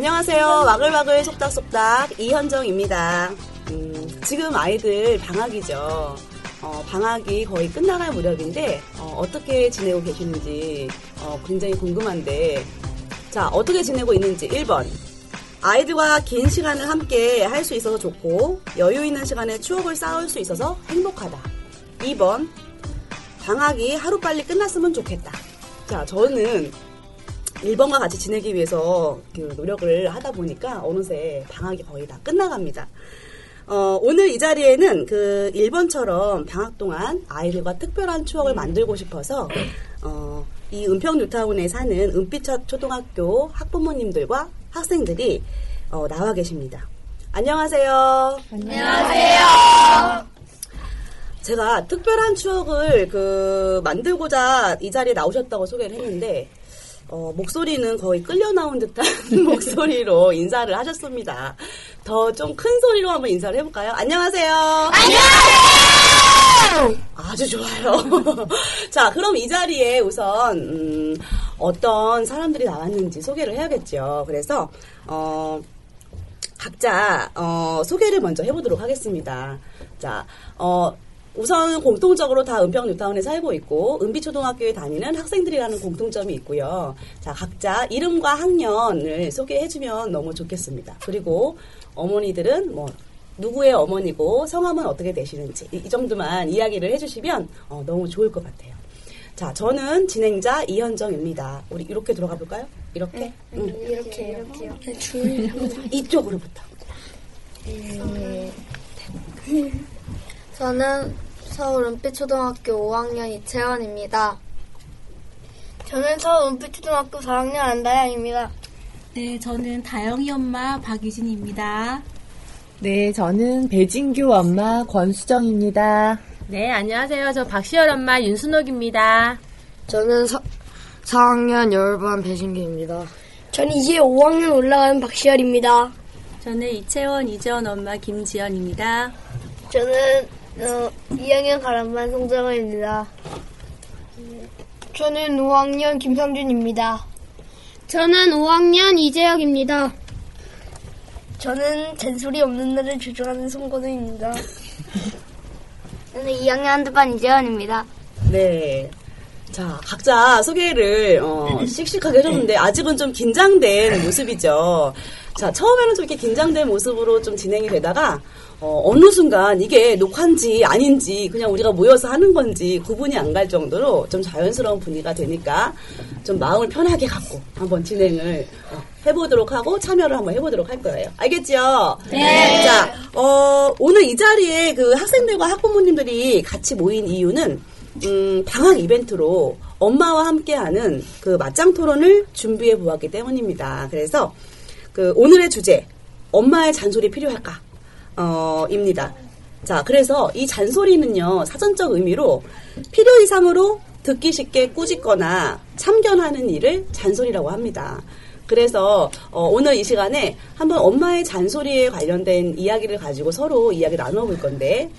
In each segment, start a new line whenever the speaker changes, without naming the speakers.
안녕하세요. 와글와글 속닥속닥 이현정입니다. 음, 지금 아이들 방학이죠. 어, 방학이 거의 끝나갈 무렵인데 어, 떻게 지내고 계시는지 어, 굉장히 궁금한데 자 어떻게 지내고 있는지 1번 아이들과 긴 시간을 함께 할 수 있어서 좋고 여유 있는 시간에 추억을 쌓을 수 있어서 행복하다. 2번 방학이 하루빨리 끝났으면 좋겠다. 자 저는 1번과 같이 지내기 위해서 그 노력을 하다 보니까 어느새 방학이 거의 다 끝나갑니다. 어, 오늘 이 자리에는 그 1번처럼 방학 동안 아이들과 특별한 추억을 만들고 싶어서 어, 이 은평 뉴타운에 사는 은빛첫 초등학교 학부모님들과 학생들이 어, 나와 계십니다. 안녕하세요. 제가 특별한 추억을 그 만들고자 이 자리에 나오셨다고 소개를 했는데 어, 목소리는 거의 끌려 나온 듯한 목소리로 인사를 하셨습니다. 더 좀 큰 소리로 한번 인사를 해볼까요? 안녕하세요. 안녕하세요. 아주 좋아요. 자, 그럼 이 자리에 우선 음, 어떤 사람들이 나왔는지 소개를 해야겠죠. 그래서 어, 각자 어, 소개를 먼저 해보도록 하겠습니다. 자, 어, 우선 공통적으로 다 은평 뉴타운에 살고 있고 은비초등학교에 다니는 학생들이라는 공통점이 있고요. 자, 각자 이름과 학년을 소개해주면 너무 좋겠습니다. 그리고 어머니들은 뭐 누구의 어머니고 성함은 어떻게 되시는지 이, 이 정도만 이야기를 해주시면 어, 너무 좋을 것 같아요. 자, 저는 진행자 이현정입니다. 우리 이렇게 들어가 볼까요? 이렇게? 응.
이렇게 이렇게요. 네, 줄
이쪽으로부터.
저는 서울 은빛초등학교 5학년 이채원입니다. 저는 서울 은빛초등학교 4학년 안다양입니다.
네, 저는 다영이 엄마 박유진입니다.
네, 저는 배진규 엄마 권수정입니다.
네, 안녕하세요. 저 박시열 엄마 윤순옥입니다.
저는 사, 4학년 열반 배신기입니다.
저는 이제 5학년 올라가는 박시열입니다.
저는 이채원, 이재원 엄마 김지연입니다.
저는 어, 2학년 가람반 송정호입니다.
저는 5학년 김성준입니다. 저는 5학년 이재혁입니다.
저는 잔소리 없는 날을 주저하는 송건우입니다.
저는 2학년 한두반 이재원입니다.
네. 자, 각자 소개를 어, 씩씩하게 해줬는데 아직은 좀 긴장된 모습이죠. 자, 처음에는 좀 이렇게 긴장된 모습으로 좀 진행이 되다가 어, 느 순간 이게 녹화인지 아닌지 그냥 우리가 모여서 하는 건지 구분이 안 갈 정도로 좀 자연스러운 분위기가 되니까 좀 마음을 편하게 갖고 한번 진행을 어, 해보도록 하고 참여를 한번 해보도록 할 거예요. 알겠죠? 네. 자, 어, 오늘 이 자리에 그 학생들과 학부모님들이 같이 모인 이유는 음, 방학 이벤트로 엄마와 함께하는 그 맞짱 토론을 준비해 보았기 때문입니다. 그래서 그 오늘의 주제 엄마의 잔소리 필요할까? 어, 입니다. 자, 그래서 이 잔소리는요, 사전적 의미로 필요 이상으로 듣기 쉽게 꾸짖거나 참견하는 일을 잔소리라고 합니다. 그래서 어, 오늘 이 시간에 한번 엄마의 잔소리에 관련된 이야기를 가지고 서로 이야기 나눠볼 건데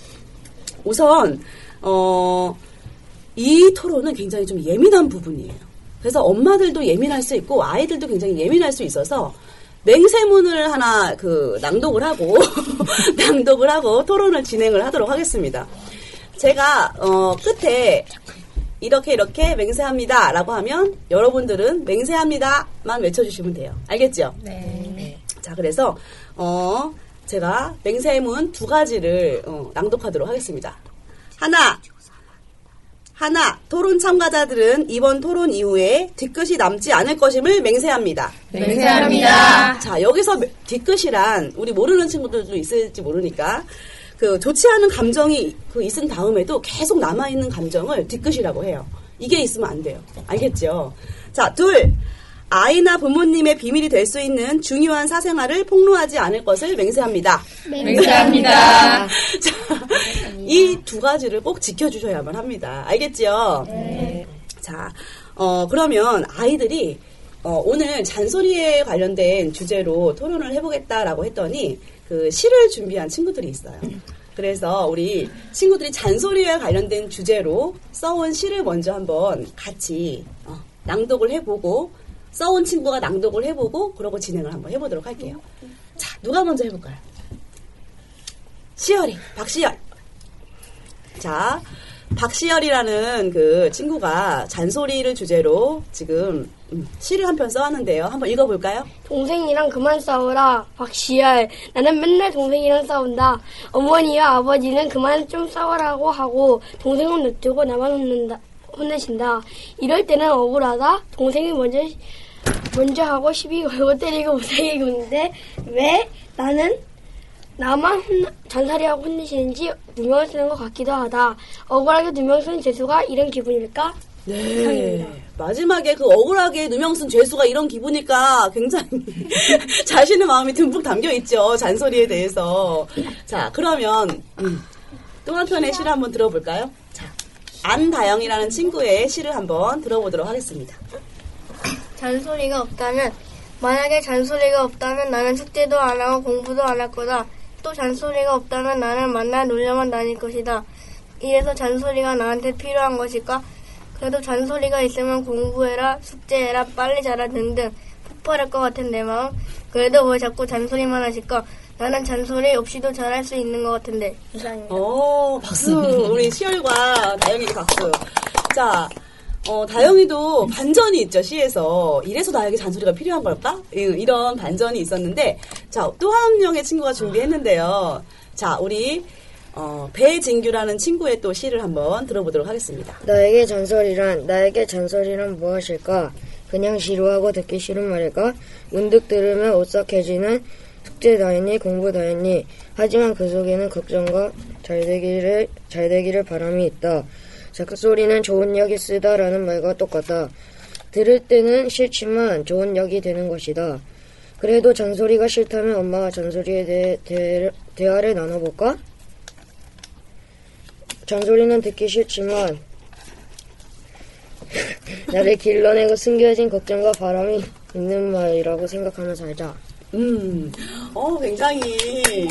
우선 어, 이 토론은 굉장히 좀 예민한 부분이에요. 그래서 엄마들도 예민할 수 있고 아이들도 굉장히 예민할 수 있어서 맹세문을 하나 그 낭독을 하고 낭독을 하고 토론을 진행을 하도록 하겠습니다. 제가 어 끝에 이렇게 이렇게 맹세합니다라고 하면 여러분들은 맹세합니다만 외쳐주시면 돼요. 알겠죠?
네.
자 그래서 어 제가 맹세문 두 가지를 어, 낭독하도록 하겠습니다. 하나, 하나, 토론 참가자들은 이번 토론 이후에 뒤끝이 남지 않을 것임을 맹세합니다.
맹세합니다.
자, 여기서 매- 뒤끝이란 우리 모르는 친구들도 있을지 모르니까 그 좋지 않은 감정이 그 있은 다음에도 계속 남아있는 감정을 뒤끝이라고 해요. 이게 있으면 안 돼요. 알겠죠? 자, 둘. 아이나 부모님의 비밀이 될 수 있는 중요한 사생활을 폭로하지 않을 것을 맹세합니다.
맹세합니다.
자, 이두 가지를 꼭 지켜주셔야만 합니다. 알겠죠? 자, 어, 그러면 아이들이 어, 오늘 잔소리에 관련된 주제로 토론을 해보겠다라고 했더니 그 시를 준비한 친구들이 있어요. 그래서 우리 친구들이 잔소리에 관련된 주제로 써온 시를 먼저 한번 같이 어, 낭독을 해보고 써온 친구가 낭독을 해보고 그러고 진행을 한번 해보도록 할게요. 자, 누가 먼저 해볼까요? 시열이, 박시열. 자, 박시열이라는 그 친구가 잔소리를 주제로 지금 음, 시를 한 편 써왔는데요. 한번 읽어볼까요?
동생이랑 그만 싸워라. 박시열. 나는 맨날 동생이랑 싸운다. 어머니와 아버지는 그만 좀 싸워라고 하고 동생은 냅두고 나만 혼낸다. 혼내신다. 이럴 때는 억울하다. 동생이 먼저 먼저 하고 시비 걸고 때리고 못하게 구는데 왜 나는 나만 혼, 잔소리하고 혼내시는지 누명을 쓰는 것 같기도 하다. 억울하게 누명 쓴 재수가 이런 기분일까?
네. 마지막에 그 억울하게 누명 쓴 죄수가 이런 기분일까 굉장히 자신의 마음이 듬뿍 담겨 있죠. 잔소리에 대해서. 자, 그러면 음, 또 한편의 시를 한번 들어볼까요? 자, 안다영이라는 친구의 시를 한번 들어보도록 하겠습니다.
잔소리가 없다면 만약에 잔소리가 없다면 나는 숙제도 안 하고 공부도 안 할 거다. 또 잔소리가 없다면 나는 만날 놀려만 다닐 것이다. 이래서 잔소리가 나한테 필요한 것일까? 그래도 잔소리가 있으면 공부해라, 숙제해라, 빨리 자라 등등 폭발할 것 같은 내 마음. 그래도 왜 자꾸 잔소리만 하실까? 나는 잔소리 없이도 잘할 수 있는 것 같은데. 이상입니다.
오, 박수. 우리 시열과 다영이도 박수. 자, 어, 다영이도 반전이 있죠, 시에서. 이래서 나에게 잔소리가 필요한 걸까? 이- 이런 반전이 있었는데, 자, 또 한 명의 친구가 준비했는데요. 자, 우리, 어, 배진규라는 친구의 또 시를 한번 들어보도록 하겠습니다.
나에게 잔소리란 나에게 잔소리란 무엇일까? 그냥 지루하고 듣기 싫은 말일까? 문득 들으면 오싹해지는 숙제 다 했니 공부 다 했니? 하지만 그 속에는 걱정과 잘 되기를 잘 되기를 바람이 있다. 작소리는 좋은 역이 쓰다라는 말과 똑같다. 들을 때는 싫지만 좋은 역이 되는 것이다. 그래도 잔소리가 싫다면 엄마가 잔소리에 대해 대, 대화를 나눠볼까? 잔소리는 듣기 싫지만 나를 길러내고 숨겨진 걱정과 바람이 있는 말이라고 생각하며 살자.
음, 어, 굉장히,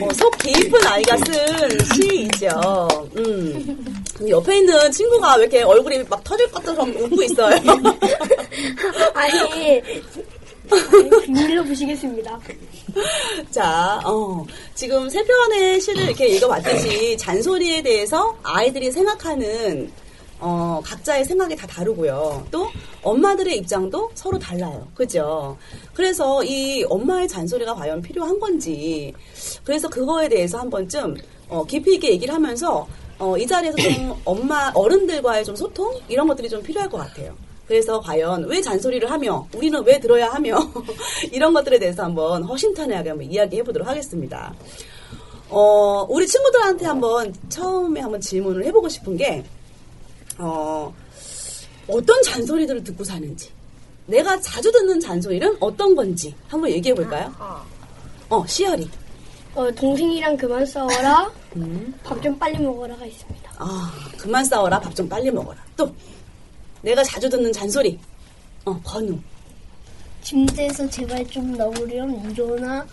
어, 속 깊은 아이가 쓴 시이죠. 음. 옆에 있는 친구가 왜 이렇게 얼굴이 막 터질 것처럼 웃고 있어요?
아니, 비밀로 보시겠습니다.
자, 어, 지금 세 편의 시를 이렇게 읽어봤듯이 잔소리에 대해서 아이들이 생각하는 어, 각자의 생각이 다 다르고요. 또 엄마들의 입장도 서로 달라요. 그죠? 그래서 이 엄마의 잔소리가 과연 필요한 건지 그래서 그거에 대해서 한 번쯤 어, 깊이 있게 얘기를 하면서 어, 이 자리에서 좀 엄마 어른들과의 좀 소통 이런 것들이 좀 필요할 것 같아요. 그래서 과연 왜 잔소리를 하며 우리는 왜 들어야 하며 이런 것들에 대해서 한번 허심탄회하게 한번 이야기해 보도록 하겠습니다. 어, 우리 친구들한테 한번 처음에 한번 질문을 해보고 싶은 게 어, 어떤 잔소리들을 듣고 사는지 내가 자주 듣는 잔소리는 어떤 건지 한번 얘기해 볼까요? 어, 시열이.
어, 동생이랑 그만 싸워라.
음.
밥좀 빨리 먹어라가 있습니다.
아, 그만 싸워라. 밥 좀 빨리 먹어라. 또 내가 자주 듣는 잔소리. 어, 건우.
침대에서 제발 좀 넣으렴 일어나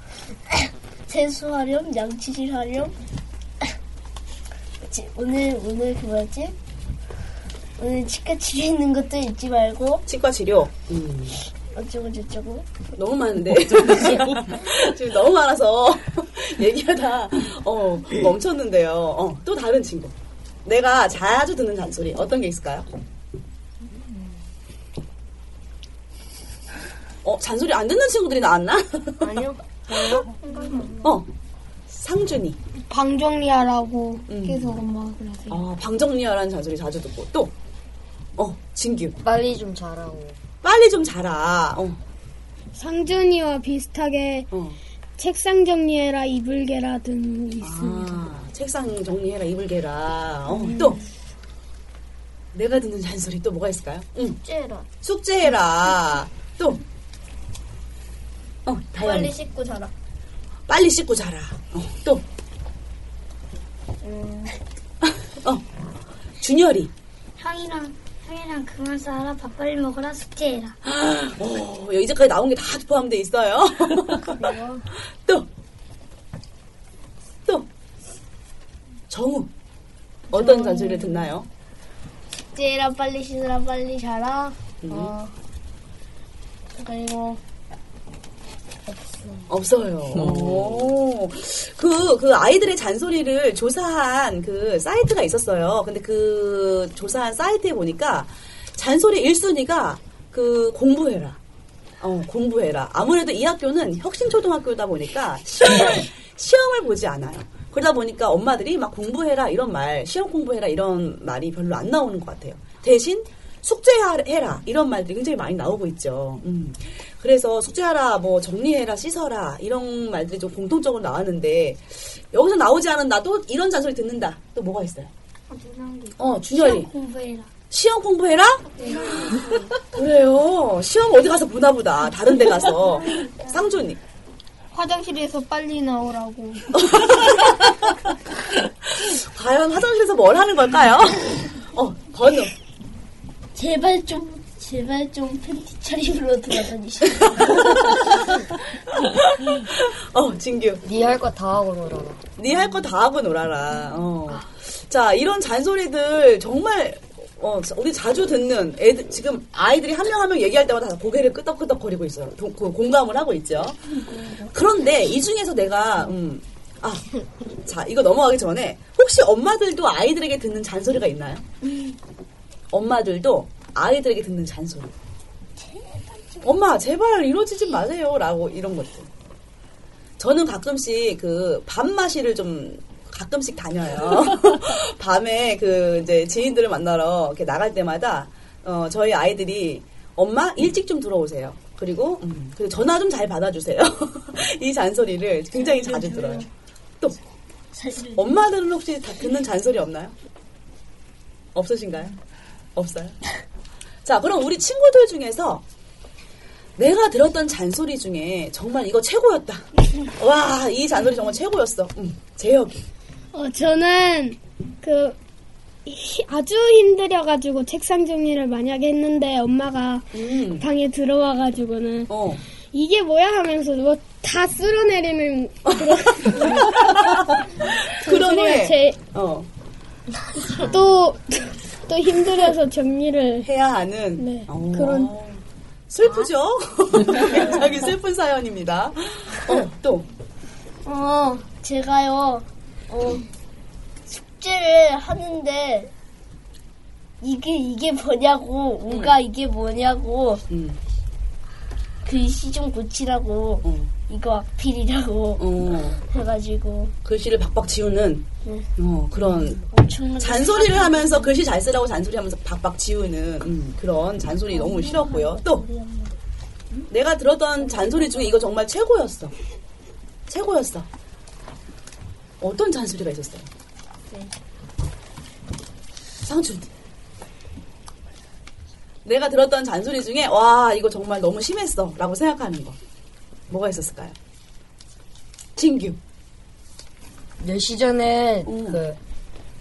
세수하렴 양치질하렴 지- 오늘 오늘 그 뭐였지 오늘 치과 치료 있는 것도 잊지 말고
치과 치료. 음,
어쩌고 저쩌고
너무 많은데. 지금 너무 많아서 얘기하다 어, 멈췄는데요. 어, 또 다른 친구. 내가 자주 듣는 잔소리 어떤 게 있을까요? 어, 잔소리 안 듣는 친구들이 나왔나?
아니요 아니요
어, 상준이.
방 정리하라고
음.
계속 엄마가 그러세요.
어, 방 정리하라는 잔소리 자주 듣고. 또, 어, 진규.
빨리 좀 자라고.
빨리 좀 자라. 어,
상준이와 비슷하게
어.
책상 정리해라, 이불 개라 등 있습니다.
아, 책상 정리해라, 이불 개라. 어, 또. 내가 듣는 잔소리 또 뭐가 있을까요? 응.
째라.
숙제해라. 또. 어, 다현이.
빨리 씻고 자라.
빨리 씻고 자라. 어, 또. 어, 준열이.
형이랑 형이랑 그만 싸라, 밥 빨리 먹어라, 숙제해라.
어, 이제까지 나온 게 다 포함되어 있어요. 또. 또. 정우. 어떤 잔소리를 듣나요?
숙제해라, 빨리 씻으라, 빨리 자라.
음.
어, 그리고
없어요. 오. 그, 그 아이들의 잔소리를 조사한 그 사이트가 있었어요. 근데 그 조사한 사이트에 보니까 잔소리 1순위가 그 공부해라. 어, 공부해라. 아무래도 이 학교는 혁신초등학교다 보니까 시험을, 시험을 보지 않아요. 그러다 보니까 엄마들이 막 공부해라 이런 말, 시험 공부해라 이런 말이 별로 안 나오는 것 같아요. 대신 숙제해라 이런 말들이 굉장히 많이 나오고 있죠. 음. 그래서 숙제하라, 뭐 정리해라, 씻어라 이런 말들이 좀 공통적으로 나왔는데 여기서 나오지 않은 나도 이런 잔소리 듣는다. 또 뭐가 있어요? 어, 준열이
공부해라.
시험 공부해라? 그래요. 시험 어디 가서 보나 보다. 다른 데 가서. 상준이.
화장실에서 빨리 나오라고.
과연 화장실에서 뭘 하는 걸까요? 어, 번우.
제발 좀, 제발 좀 팬티 차림으로 돌아다니시.
어, 진규.
네 할 거 다 하고 놀아라.
네 할 거 다 하고 놀아라. 어. 자, 이런 잔소리들 정말 어, 우리 자주 듣는 애들 지금 아이들이 한 명 한 명 얘기할 때마다 다 고개를 끄덕끄덕거리고 있어요. 도- 그 공감을 하고 있죠. 그런데 이 중에서 내가 음, 아, 자, 이거 넘어가기 전에 혹시 엄마들도 아이들에게 듣는 잔소리가 있나요? 엄마들도 아이들에게 듣는 잔소리. 엄마, 제발 이러지지 마세요. 라고 이런 것들. 저는 가끔씩 그 밤마시를 좀 가끔씩 다녀요. 밤에 그 이제 지인들을 만나러 이렇게 나갈 때마다 어, 저희 아이들이 엄마 일찍 좀 들어오세요. 그리고 음, 그리고 전화 좀 잘 받아주세요. 이 잔소리를 굉장히 자주 들어요. 또 엄마들은 혹시 다 듣는 잔소리 없나요? 없으신가요? 없어요? 자, 그럼 우리 친구들 중에서 내가 들었던 잔소리 중에 정말 이거 최고였다. 와, 이 잔소리 정말 최고였어. 음, 재혁이.
어, 저는 그 히- 아주 힘들어가지고 책상 정리를 만약에 했는데 엄마가
음,
방에 들어와가지고는
어.
이게 뭐야 하면서 뭐 다 쓸어내리는 그런
후에,
제,
어,
또, 또 힘들어서 정리를
해야 하는.
네,
어,
그런-
슬프죠? 굉장히 슬픈 사연입니다. 어, 또.
어, 제가요, 어, 숙제를 하는데, 이게, 이게 뭐냐고, 우가 이게 뭐냐고,
음,
글씨 좀 고치라고,
어,
이거 악필이라고
어.
해가지고,
글씨를 박박 지우는,
네.
어, 그런
엄청나게.
잔소리를 하면서 글씨 잘 쓰라고 잔소리하면서 박박 지우는 음, 그런 잔소리 너무 싫었고요. 또 내가 들었던 잔소리 중에 이거 정말 최고였어. 최고였어. 어떤 잔소리가 있었어요? 상준. 내가 들었던 잔소리 중에 와 이거 정말 너무 심했어라고 생각하는 거 뭐가 있었을까요? 진규.
몇시 전에
음.
그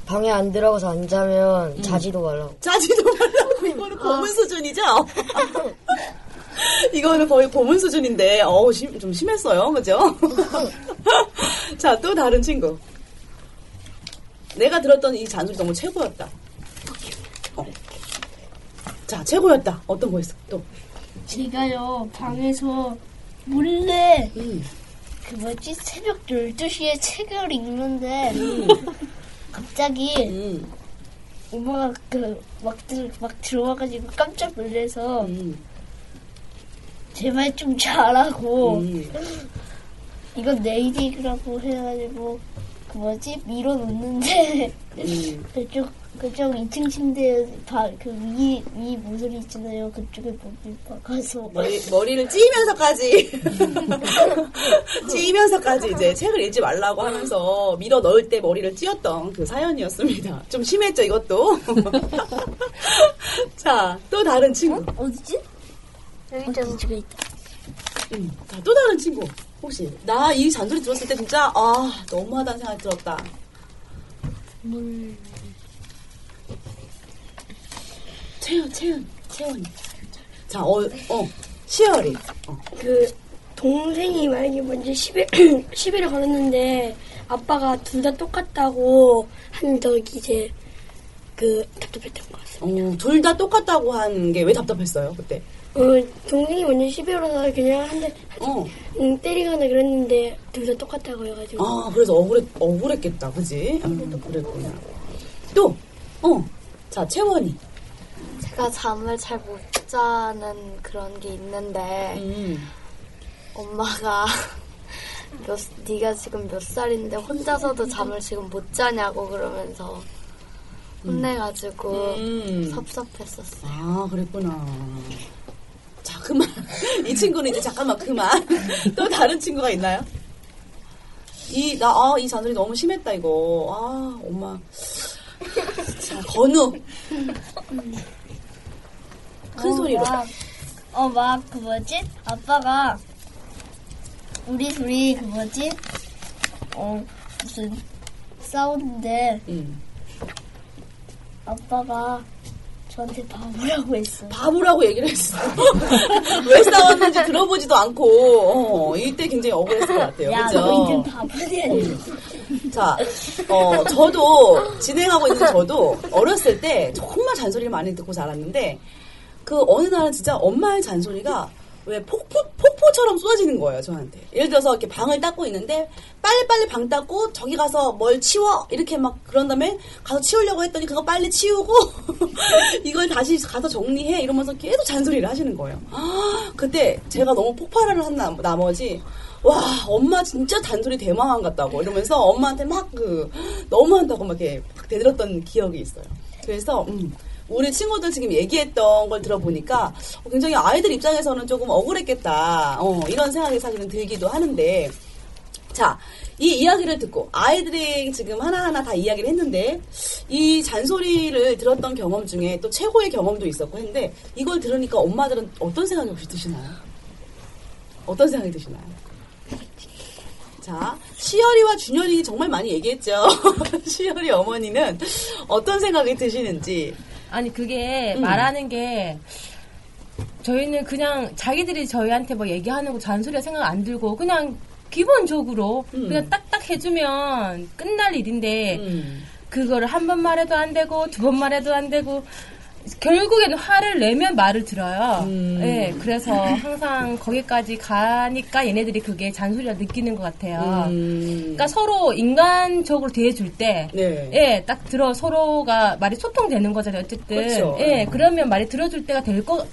방에 안 들어가서 안 자면 자지도 말라고.
짜지도 말라고 이거는 고문 수준이죠? 이거는 거의 고문 수준인데 어우 심- 좀 심했어요 그죠? 자 또 다른 친구 내가 들었던 이 잔소리 정말 최고였다 어. 자 최고였다 어떤 거 있어 또
제가요, 방에서 몰래,
음.
그 뭐지, 새벽 12시에 책을 읽는데, 갑자기,
음,
엄마가 그, 막, 들, 막 들어와가지고 깜짝 놀래서,
음,
제발 좀 잘하고,
음.
이건 네이직이라고 해가지고 그 뭐지 밀어 놓는데
음.
그쪽 그쪽 2층 침대 그위위 위 모서리 있잖아요. 그쪽에 머리 박아서
머리, 머리를 찌면서까지 찌면서까지 이제 책을 읽지 말라고 하면서 밀어 넣을 때 머리를 찧었던 그 사연이었습니다. 좀 심했죠 이것도. 자, 또 다른 친구.
어 디지? 여기 있잖아. 집에 있다.
음, 자, 또 다른 친구. 혹시 나 이 잔소리 들었을 때 진짜 아 너무하다는 생각이 들었다.
물
채연, 채연, 채연이. 자, 어, 어, 시열이. 어.
그 동생이 만약에 먼저 시비 시비를 걸었는데 아빠가 둘 다 똑같다고 한 적이 이제 그 답답했던 것 같아요.
어, 둘다 똑같다고 한 게 왜 답답했어요 그때?
어, 동생이 먼저 시비 걸어서 그냥 한대
어.
응, 때리거나 그랬는데 둘 다 똑같다고 해가지고
아, 그래서 억울했, 억울했겠다, 그지? 음, 그랬구나. 또, 어, 자, 채원이.
제가 잠을 잘 못 자는 그런 게 있는데
음.
엄마가 몇, 네가 지금 몇 살인데 혼자서도 잠을 지금 못 자냐고 그러면서 혼내가지고
음.
섭섭했었어요.
아, 그랬구나. 자, 그만. 이 친구는 이제 잠깐만, 그만. 또 다른 친구가 있나요? 이, 나, 아, 이 잔소리 너무 심했다, 이거. 아, 엄마. 자, 건우. 큰 소리로.
어, 막, 그 뭐지? 아빠가, 우리 둘이, 그 뭐지? 어, 무슨, 싸우는데,
음.
아빠가 저한테 바보라고 했어.
바보라고 얘기를 했어. 왜 싸웠는지 들어보지도 않고, 어, 이때 굉장히 억울했을 것 같아요.
야,
그죠?
너 이제 바보냐.
자, 어, 저도, 진행하고 있는 저도 어렸을 때 정말 잔소리를 많이 듣고 자랐는데, 그 어느 날은 진짜 엄마의 잔소리가 왜 폭포, 폭포처럼 쏟아지는 거예요, 저한테. 예를 들어서 이렇게 방을 닦고 있는데, 빨리빨리 방 닦고, 저기 가서 뭘 치워! 이렇게 막 그런 다음에 가서 치우려고 했더니 그거 빨리 치우고, 이걸 다시 가서 정리해! 이러면서 계속 잔소리를 하시는 거예요. 아, 그때 제가 너무 폭발을 한 나, 나머지, 와, 엄마 진짜 잔소리 대망한 같다고 이러면서 엄마한테 막 그, 너무한다고 막 이렇게 막 대들었던 기억이 있어요. 그래서, 음, 우리 친구들 지금 얘기했던 걸 들어보니까 굉장히 아이들 입장에서는 조금 억울했겠다. 어, 이런 생각이 사실은 들기도 하는데, 자, 이 이야기를 듣고 아이들이 지금 하나하나 다 이야기를 했는데 이 잔소리를 들었던 경험 중에 또 최고의 경험도 있었고 했는데 이걸 들으니까 엄마들은 어떤 생각이 혹시 드시나요? 어떤 생각이 드시나요? 자, 시열이와 준열이 정말 많이 얘기했죠. 시열이 어머니는 어떤 생각이 드시는지.
아니 그게
음.
말하는 게 저희는 그냥 자기들이 저희한테 뭐 얘기하는 거 잔소리가 생각 안 들고 그냥 기본적으로
음.
그냥 딱딱 해주면 끝날 일인데
음.
그거를 한 번 말해도 안 되고 두 번 말해도 안 되고 결국에는 화를 내면 말을 들어요.
음.
네, 그래서 항상 거기까지 가니까 얘네들이 그게 잔소리라 느끼는 것 같아요.
음.
그러니까 서로 인간적으로 대해줄 때,
네.
예, 딱 들어 서로가 말이 소통되는 거잖아요. 어쨌든,
그렇죠.
예, 그러면 말이 들어줄 때가 될 거,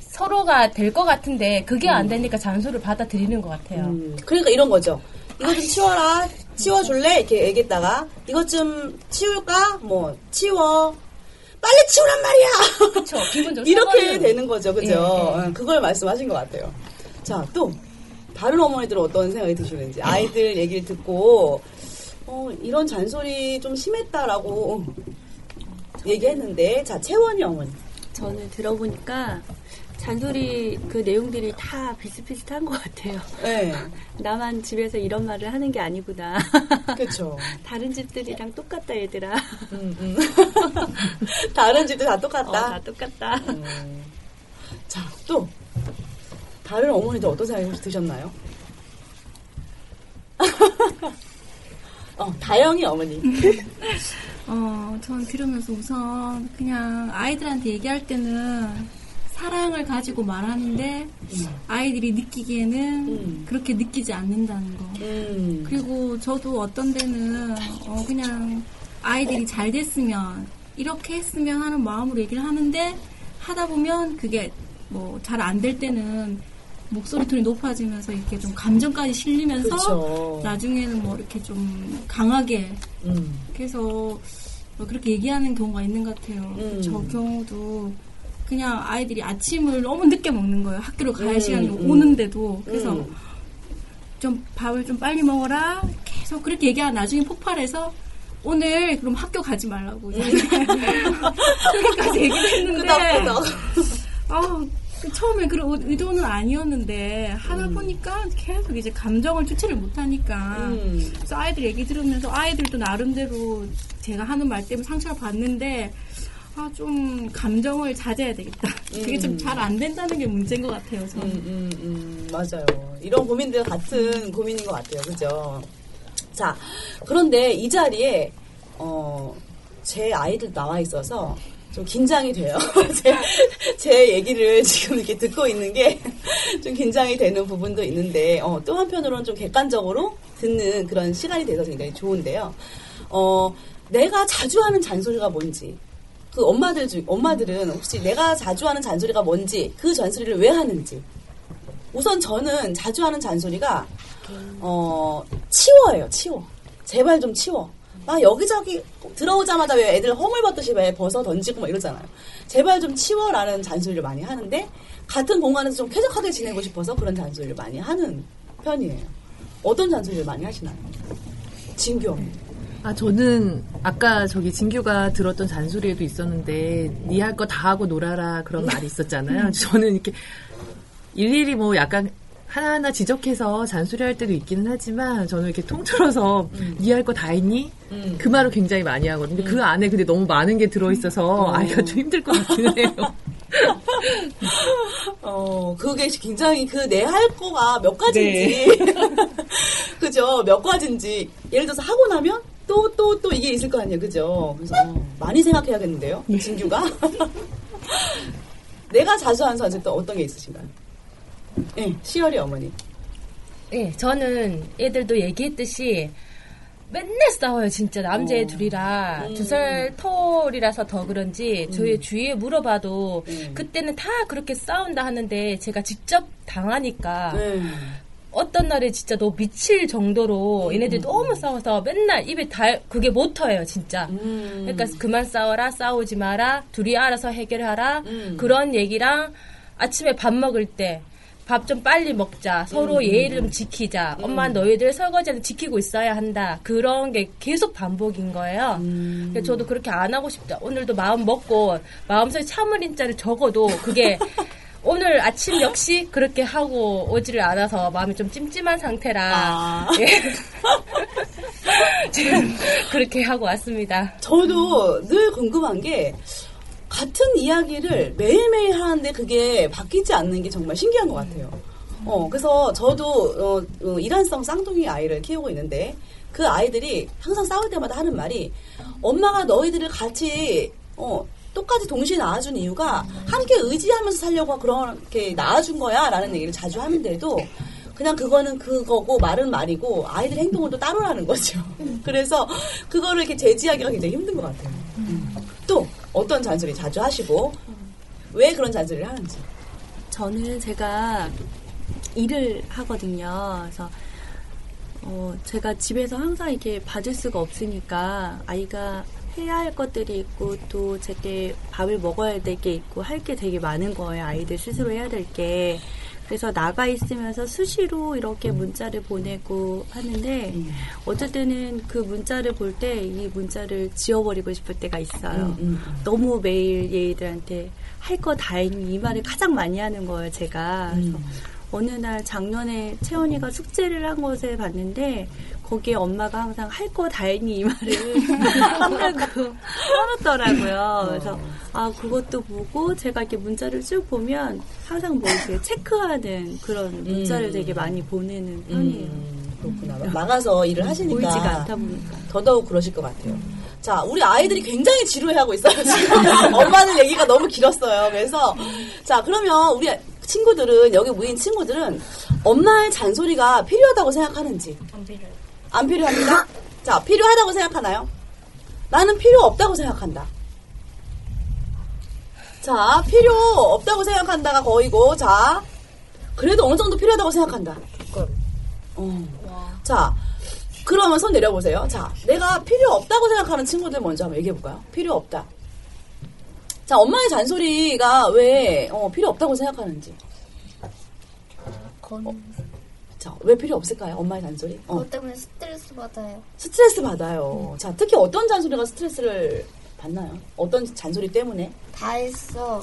서로가 될 것 같은데 그게 안 되니까 잔소리를 받아들이는 것 같아요.
음, 그러니까 이런 거죠. 이거 좀 치워라. 치워줄래? 이렇게 얘기했다가 이것 좀 치울까? 뭐 치워. 빨리 치우란 말이야.
그렇죠. 기본적으로
이렇게
사과는-
되는 거죠, 그죠?
예, 예.
어, 그걸 말씀하신 것 같아요. 자, 또 다른 어머니들은 어떤 생각이 드시는지 아이들 얘기를 듣고 어, 이런 잔소리 좀 심했다라고 얘기했는데 자 채원이 어머니.
저는 들어보니까 잔소리 그 내용들이 다 비슷비슷한 것 같아요.
네.
나만 집에서 이런 말을 하는 게 아니구나.
그렇죠.
다른 집들이랑 똑같다 얘들아.
음, 음. 다른 집도 다 똑같다.
어, 다 똑같다.
자, 또 다른 어머니들 어떤 생각이 혹시 드셨나요? 어, 다영이 어머니.
어, 전 들으면서 우선 그냥 아이들한테 얘기할 때는 사랑을 가지고 말하는데 아이들이 느끼기에는 그렇게 느끼지 않는다는 거.
음.
그리고 저도 어떤 데는 어, 그냥 아이들이 잘 됐으면 이렇게 했으면 하는 마음으로 얘기를 하는데 하다 보면 그게 뭐 잘 안 될 때는 목소리 톤이 높아지면서 이렇게 좀 감정까지 실리면서
그쵸.
나중에는 뭐 이렇게 좀 강하게
음.
그래서 뭐 그렇게 얘기하는 경우가 있는 것 같아요.
음.
저 경우도 그냥 아이들이 아침을 너무 늦게 먹는 거예요. 학교를 갈
음,
시간이
음.
오는데도 그래서
음.
좀 밥을 좀 빨리 먹어라 계속 그렇게 얘기하다 나중에 폭발해서 오늘 그럼 학교 가지 말라고
음.
그렇게까지 얘기를 했는데. 아, 그 처음에 그런 의도는 아니었는데 하다
음.
보니까 계속 이제 감정을 주체를 못하니까
음.
그래서 아이들 얘기 들으면서 아이들도 나름대로 제가 하는 말 때문에 상처를 받는데 아 좀 감정을 자제해야 되겠다. 그게 좀
음.
잘안 된다는 게 문제인 것 같아요. 저는.
음, 음, 음, 맞아요. 이런 고민들 같은 고민인 것 같아요. 그죠? 자, 그런데 이 자리에, 어, 제 아이들 나와 있어서 좀 긴장이 돼요. 제, 제 얘기를 지금 이렇게 듣고 있는 게 좀 긴장이 되는 부분도 있는데, 어, 또 한편으로는 좀 객관적으로 듣는 그런 시간이 돼서 굉장히 좋은데요. 어, 내가 자주 하는 잔소리가 뭔지, 그 엄마들 중, 엄마들은 혹시 내가 자주 하는 잔소리가 뭔지, 그 잔소리를 왜 하는지. 우선 저는 자주 하는 잔소리가, 어, 치워예요, 치워. 제발 좀 치워. 나 여기저기 들어오자마자 왜 애들 허물 벗듯이 왜 벗어 던지고 막 이러잖아요. 제발 좀 치워라는 잔소리를 많이 하는데, 같은 공간에서 좀 쾌적하게 지내고 싶어서 그런 잔소리를 많이 하는 편이에요. 어떤 잔소리를 많이 하시나요? 진규 언니.
아, 저는 아까 저기 진규가 들었던 잔소리에도 있었는데, 니 할 거 다 하고 놀아라 그런 말이 있었잖아요. 저는 이렇게 일일이 뭐 약간 하나하나 지적해서 잔소리할 때도 있기는 하지만 저는 이렇게 통틀어서 니할거 다 했니?
음.
그 말을 굉장히 많이 하거든요. 그 안에 근데 너무 많은 게 들어있어서 아이가 좀 힘들 것 같기는 해요.
어, 그게 굉장히 그 내 할 거가 몇 가지인지. 그죠? 몇 가지인지. 예를 들어서 하고 나면 또, 또, 또 이게 있을 거 아니에요. 그죠? 그래서 어, 많이 생각해야겠는데요. 진규가. 내가 자주 하는 선택 또 어떤 게 있으신가요? 예, 시열이 어머니.
예, 저는 애들도 얘기했듯이 맨날 싸워요, 진짜. 남자애
어.
둘이라.
음.
두살 터울이라서 더 그런지, 저희 주위에 물어봐도,
음.
그때는 다 그렇게 싸운다 하는데, 제가 직접 당하니까,
네.
어떤 날에 진짜 너 미칠 정도로
음.
얘네들이 너무 싸워서 맨날 입에 달, 그게 모터예요, 진짜.
음.
그러니까 그만 싸워라, 싸우지 마라, 둘이 알아서 해결하라,
음.
그런 얘기랑 아침에 밥 먹을 때, 밥 좀 빨리 먹자. 서로
음,
예의를 좀 지키자. 엄마 너희들 설거지는 지키고 있어야 한다. 그런 게 계속 반복인 거예요.
음.
그래서 저도 그렇게 안 하고 싶다. 오늘도 마음 먹고 마음속에 참을 인자를 적어도 그게 오늘 아침 역시 그렇게 하고 오지를 않아서 마음이 좀 찜찜한 상태라
아.
예. 지금 그렇게 하고 왔습니다.
저도 늘 궁금한 게 같은 이야기를 매일매일 하는데 그게 바뀌지 않는 게 정말 신기한 것 같아요. 어, 그래서 저도 어, 어, 일란성 쌍둥이 아이를 키우고 있는데 그 아이들이 항상 싸울 때마다 하는 말이 엄마가 너희들을 같이 어, 똑같이 동시에 낳아준 이유가 함께 의지하면서 살려고 그렇게 낳아준 거야 라는 얘기를 자주 하는데도 그냥 그거는 그거고 말은 말이고 아이들 행동은 또 따로라는 거죠. 그래서 그거를 이렇게 제지하기가 굉장히 힘든 것 같아요. 또 어떤 잔소리 자주 하시고 왜 그런 잔소리를 하는지.
저는 제가 일을 하거든요. 그래서 어, 제가 집에서 항상 이렇게 봐줄 수가 없으니까 아이가 해야 할 것들이 있고 또 제게 밥을 먹어야 될 게 있고 할 게 되게 많은 거예요. 아이들 스스로 해야 될 게. 그래서 나가 있으면서 수시로 이렇게 문자를 보내고 하는데 어쩔 때는 그 문자를 볼 때 이 문자를 지워버리고 싶을 때가 있어요. 너무 매일 얘들한테 할 거다 했니 이 말을 가장 많이 하는 거예요. 제가. 그래서 어느 날 작년에 채원이가 숙제를 한 것을 봤는데 거기에 엄마가 항상 할 거다 했니 이 말을 한다고 써놓더라고요. 그래서 아 그것도 보고 제가 이렇게 문자를 쭉 보면 항상 뭐 이렇게 체크하는 그런 문자를
음.
되게 많이 보내는 편이에요.
그렇구나. 나가서 일을 하시니까
보이지가 않다 보니까.
더더욱 그러실 것 같아요. 자, 우리 아이들이 굉장히 지루해하고 있어요. 지금 엄마는 얘기가 너무 길었어요. 그래서 자, 그러면 우리 친구들은 여기 모인 친구들은 엄마의 잔소리가 필요하다고 생각하는지
안 필요해요.
안 필요합니다. 자, 필요하다고 생각하나요? 나는 필요 없다고 생각한다. 자, 필요 없다고 생각한다가 거의고, 자, 그래도 어느 정도 필요하다고 생각한다. 어. 자, 그러면 손 내려보세요. 자, 내가 필요 없다고 생각하는 친구들 먼저 한번 얘기해볼까요? 필요 없다. 자, 엄마의 잔소리가 왜 어, 필요 없다고 생각하는지. 어, 자, 왜 필요 없을까요? 엄마의 잔소리? 어.
그것 때문에 스트레스 받아요.
스트레스 받아요. 자, 특히 어떤 잔소리가 스트레스를 받나요? 어떤 잔소리 때문에?
다 했어.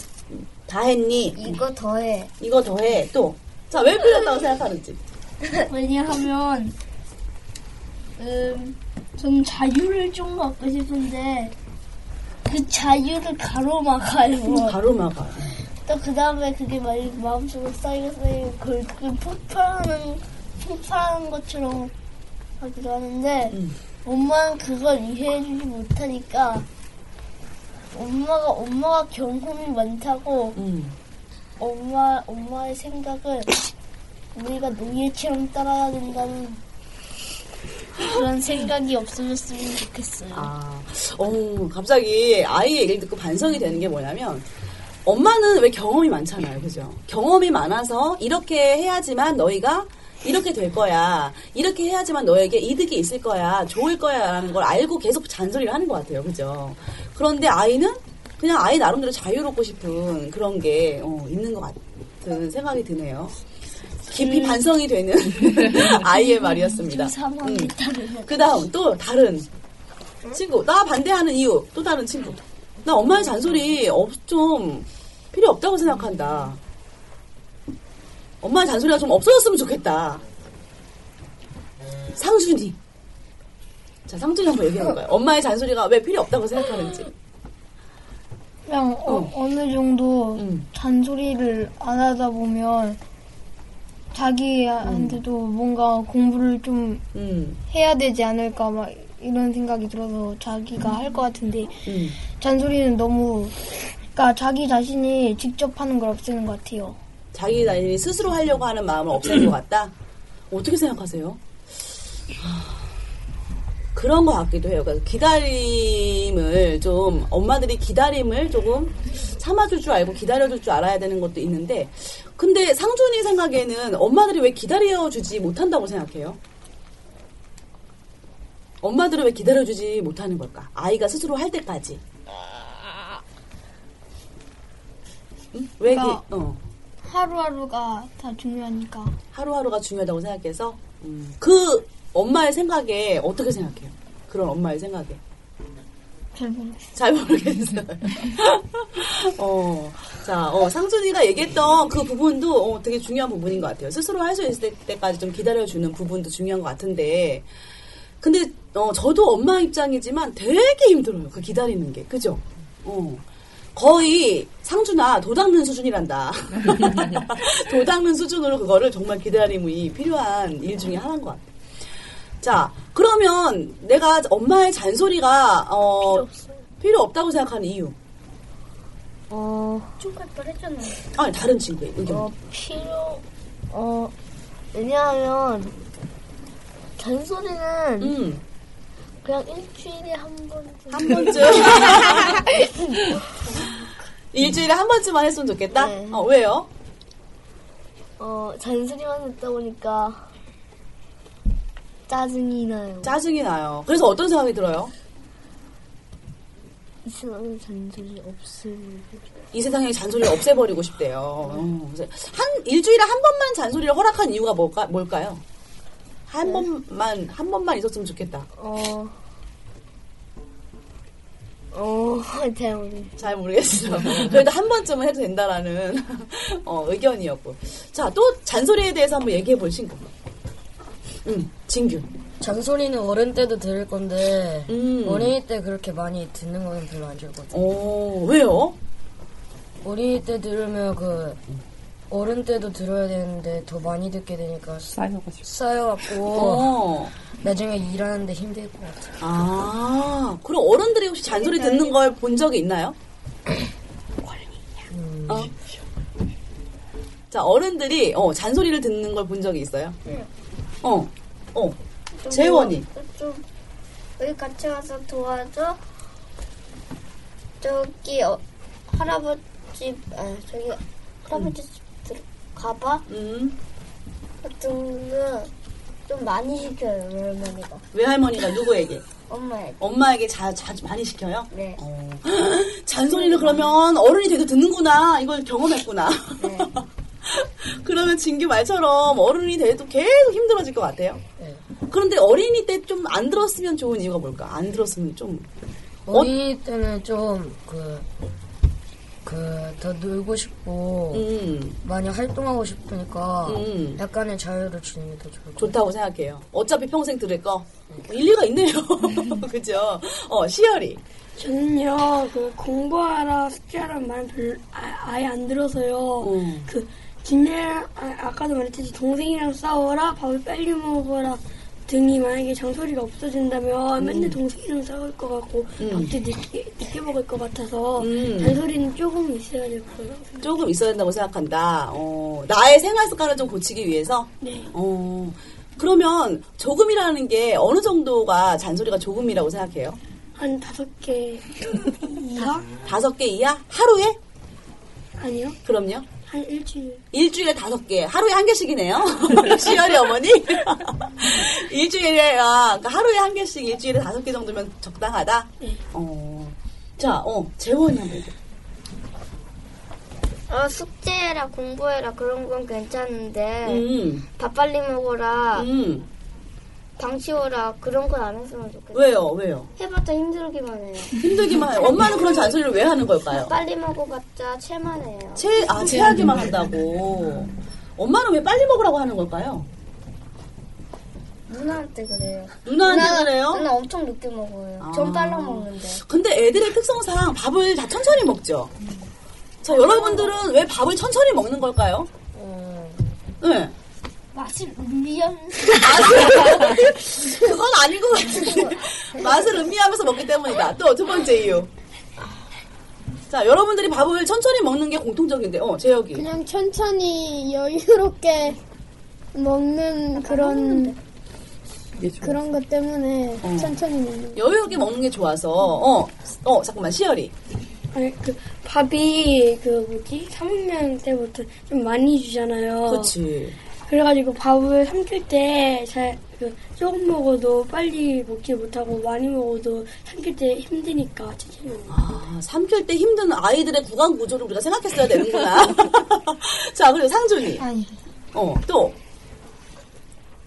다 했니?
이거 더해.
이거 더해. 또. 자, 왜 필요 없다고 생각하는지.
왜냐하면 음, 좀 자유를 좀 갖고 싶은데 그 자유를 가로막아요.
가로막아요.
또 그 다음에 그게 막 마음속에 쌓이고 쌓이고 그걸 그게 폭발하는 폭발하는 것처럼 하기도 하는데 엄마는 그걸 이해해주지 못하니까 엄마가 엄마가 경험이 많다고 엄마 엄마의 생각을 우리가 노예처럼 따라야 된다는 그런 생각이 없어졌으면 좋겠어요.
아, 어, 갑자기 아이의 얘기를 듣고 반성이 되는 게 뭐냐면, 엄마는 왜 경험이 많잖아요. 그죠? 경험이 많아서 이렇게 해야지만 너희가 이렇게 될 거야. 이렇게 해야지만 너에게 이득이 있을 거야. 좋을 거야. 라는 걸 알고 계속 잔소리를 하는 것 같아요. 그죠? 그런데 아이는 그냥 아이 나름대로 자유롭고 싶은 그런 게 어, 있는 것 같은 생각이 드네요. 깊이 반성이 되는 아이의 말이었습니다.
상황에
음.
따르면
그 다음 또 다른 친구 나 반대하는 이유 또 다른 친구 나 엄마의 잔소리 없, 좀 필요 없다고 생각한다. 엄마의 잔소리가 좀 없어졌으면 좋겠다. 상준이. 자 상준이 한번 얘기해볼까요. 엄마의 잔소리가 왜 필요 없다고 생각하는지.
그냥 어, 어 느 정도 잔소리를 안 하다 보면 자기한테도 뭔가 공부를 좀
음.
해야 되지 않을까 막 이런 생각이 들어서 자기가 할 것 같은데
음.
잔소리는 너무 그러니까 자기 자신이 직접 하는 걸 없애는 것 같아요.
자기 자신이 스스로 하려고 하는 마음을 없애는 것 같다 어떻게 생각하세요? 그런 것 같기도 해요. 그러니까 기다림을 좀 엄마들이 기다림을 조금 참아줄 줄 알고 기다려줄 줄 알아야 되는 것도 있는데, 근데 상준이 생각에는 엄마들이 왜 기다려주지 못한다고 생각해요? 엄마들은 왜 기다려주지 못하는 걸까? 아이가 스스로 할 때까지. 응? 왜 기,
그러니까
어.
하루하루가 다 중요하니까.
하루하루가 중요하다고 생각해서 음, 그 엄마의 생각에 어떻게 생각해요? 그런 엄마의 생각에
잘 모르겠어요.
잘 모르겠어요. 어, 자, 어, 상준이가 얘기했던 그 부분도 어, 되게 중요한 부분인 것 같아요. 스스로 할 수 있을 때까지 좀 기다려주는 부분도 중요한 것 같은데, 근데 어, 저도 엄마 입장이지만 되게 힘들어요. 그 기다리는 게, 그죠? 어. 거의 상준아 도 닦는 수준이란다. 도 닦는 수준으로 그거를 정말 기다림이 필요한 일 중에 하나인 것 같아요. 자, 그러면 내가 엄마의 잔소리가 어, 필요, 없다고 생각하는 이유.
어,
뻔 했잖아요.
아니 다른 친구의 의견.
어, 필요, 어, 왜냐하면, 잔소리는
음.
그냥 일주일에 한 번쯤.
한 번쯤. 일주일에 한 번쯤만 했으면 좋겠다.
네.
어, 왜요?
어, 잔소리만 듣다 보니까 짜증이 나요.
짜증이 나요. 그래서 어떤 생각이 들어요?
이 세상에 잔소리 없으면
이 세상에 잔소리를 없애버리고 싶대요. 어, 그래서 한 일주일에 한 번만 잔소리를 허락한 이유가 뭘까, 뭘까요? 한 번만 한 번만 있었으면 좋겠다.
어, 어, 잘 모르겠어요.
잘. 그래도 한 번쯤은 해도 된다라는 어, 의견이었고. 자, 또 잔소리에 대해서 한번 얘기해 볼 친구. 응, 진규.
잔소리는 어른 때도 들을 건데
음.
어린이 때 그렇게 많이 듣는 거는 별로 안 좋거든요.
오, 왜요?
어린이 때 들으면 그 어른 때도 들어야 되는데 더 많이 듣게 되니까
쌓여가지고
쌓여갖고
어.
나중에 일하는데 힘들 것 같아요.
아, 그럼 어른들이 혹시 잔소리 듣는 걸 본 적이 있나요? 어? 자, 어른들이 어, 잔소리를 듣는 걸 본 적이 있어요?
네.
어, 어. 재원이.
좀 여기 같이 와서 도와줘. 저기 어, 할아버지 아 저기 할아버지 집 들,
가봐?
음.
같은 거는 좀 많이 시켜요, 우리 할머니가.
외할머니가 누구에게?
엄마에게.
엄마에게 자, 자주 많이 시켜요?
네.
잔소리를 그러면 어른이 돼도 듣는구나. 이걸 경험했구나. 그러면 진규 말처럼 어른이 돼도 계속 힘들어질 것 같아요. 그런데 어린이 때 좀 안 들었으면 좋은 이유가 뭘까? 안 들었으면 좀.
어린이 때는 좀 그, 그, 더 놀고 싶고,
음.
많이 활동하고 싶으니까,
음.
약간의 자유를 주는 게 더 좋을 것 같아요.
좋다고 생각해요. 어차피 평생 들을 거. 일리가 있네요. 그죠? 어, 시열이.
저는요, 그 공부하라, 숙제하라는 말은 별로 아, 예안 들어서요.
음.
그 김예 아, 아까도 말했듯이 동생이랑 싸워라, 밥을 빨리 먹어라 등이 만약에 장소리가 없어진다면
음.
맨날 동생이랑 싸울 것 같고
음.
밥도 늦게, 늦게 먹을 것 같아서
음.
잔소리는 조금 있어야 될 거예요.
조금 있어야 된다고 생각한다. 어, 나의 생활 습관을 좀 고치기 위해서?
네.
어, 그러면 조금이라는 게 어느 정도가 잔소리가 조금이라고 생각해요?
한 다섯 개 이하?
다섯 개 이하? 하루에?
아니요.
그럼요.
한 일주일.
일주일에 다섯 개, 하루에 한 개씩이네요. 시열이 어머니. 일주일에, 아, 그러니까 하루에 한 개씩 일주일에 다섯 개 정도면 적당하다?
네.
어. 자, 어, 재원이 한번 얘기해.
어, 숙제해라, 공부해라, 그런 건 괜찮은데,
음.
밥 빨리 먹어라,
음.
방 치워라, 그런 건 안 했으면 좋겠어요.
왜요, 왜요?
해봤자 힘들기만 해요.
힘들기만 해요. 엄마는 그런 잔소리를 왜 하는 걸까요?
빨리 먹어봤자 체만 해요.
체, 아, 체하기만 한다고. 엄마는 왜 빨리 먹으라고 하는 걸까요?
누나한테 그래요.
누나한테
누나-
그래요?
누나 엄청 늦게 먹어요.
아.
전 빨라 먹는데.
근데 애들의 특성상 밥을 다 천천히 먹죠. 자, 여러분들은 왜 밥을 천천히 먹는 걸까요? 네.
맛을 음미하면서.
그건 아닌 것 같은데. 맛을 음미하면서 먹기 때문이다. 또 두 번째 이유. 자, 여러분들이 밥을 천천히 먹는 게 공통적인데, 어, 제혁이.
그냥 천천히 여유롭게 먹는 그런 그런 것 때문에
어.
천천히 먹는
여유롭게 먹는 게 좋아서, 어, 어, 잠깐만, 시열이.
아니 그 밥이 그 뭐지 3학년 때부터 좀 많이 주잖아요.
그치.
그래가지고 밥을 삼킬 때 잘 그 조금 먹어도 빨리 먹지 못하고 많이 먹어도 삼킬 때 힘드니까 거.
아, 삼킬 때 힘든 아이들의 구강 구조를 우리가 생각했어야 되는구나. 자, 그리고 상준이.
아니
어, 또.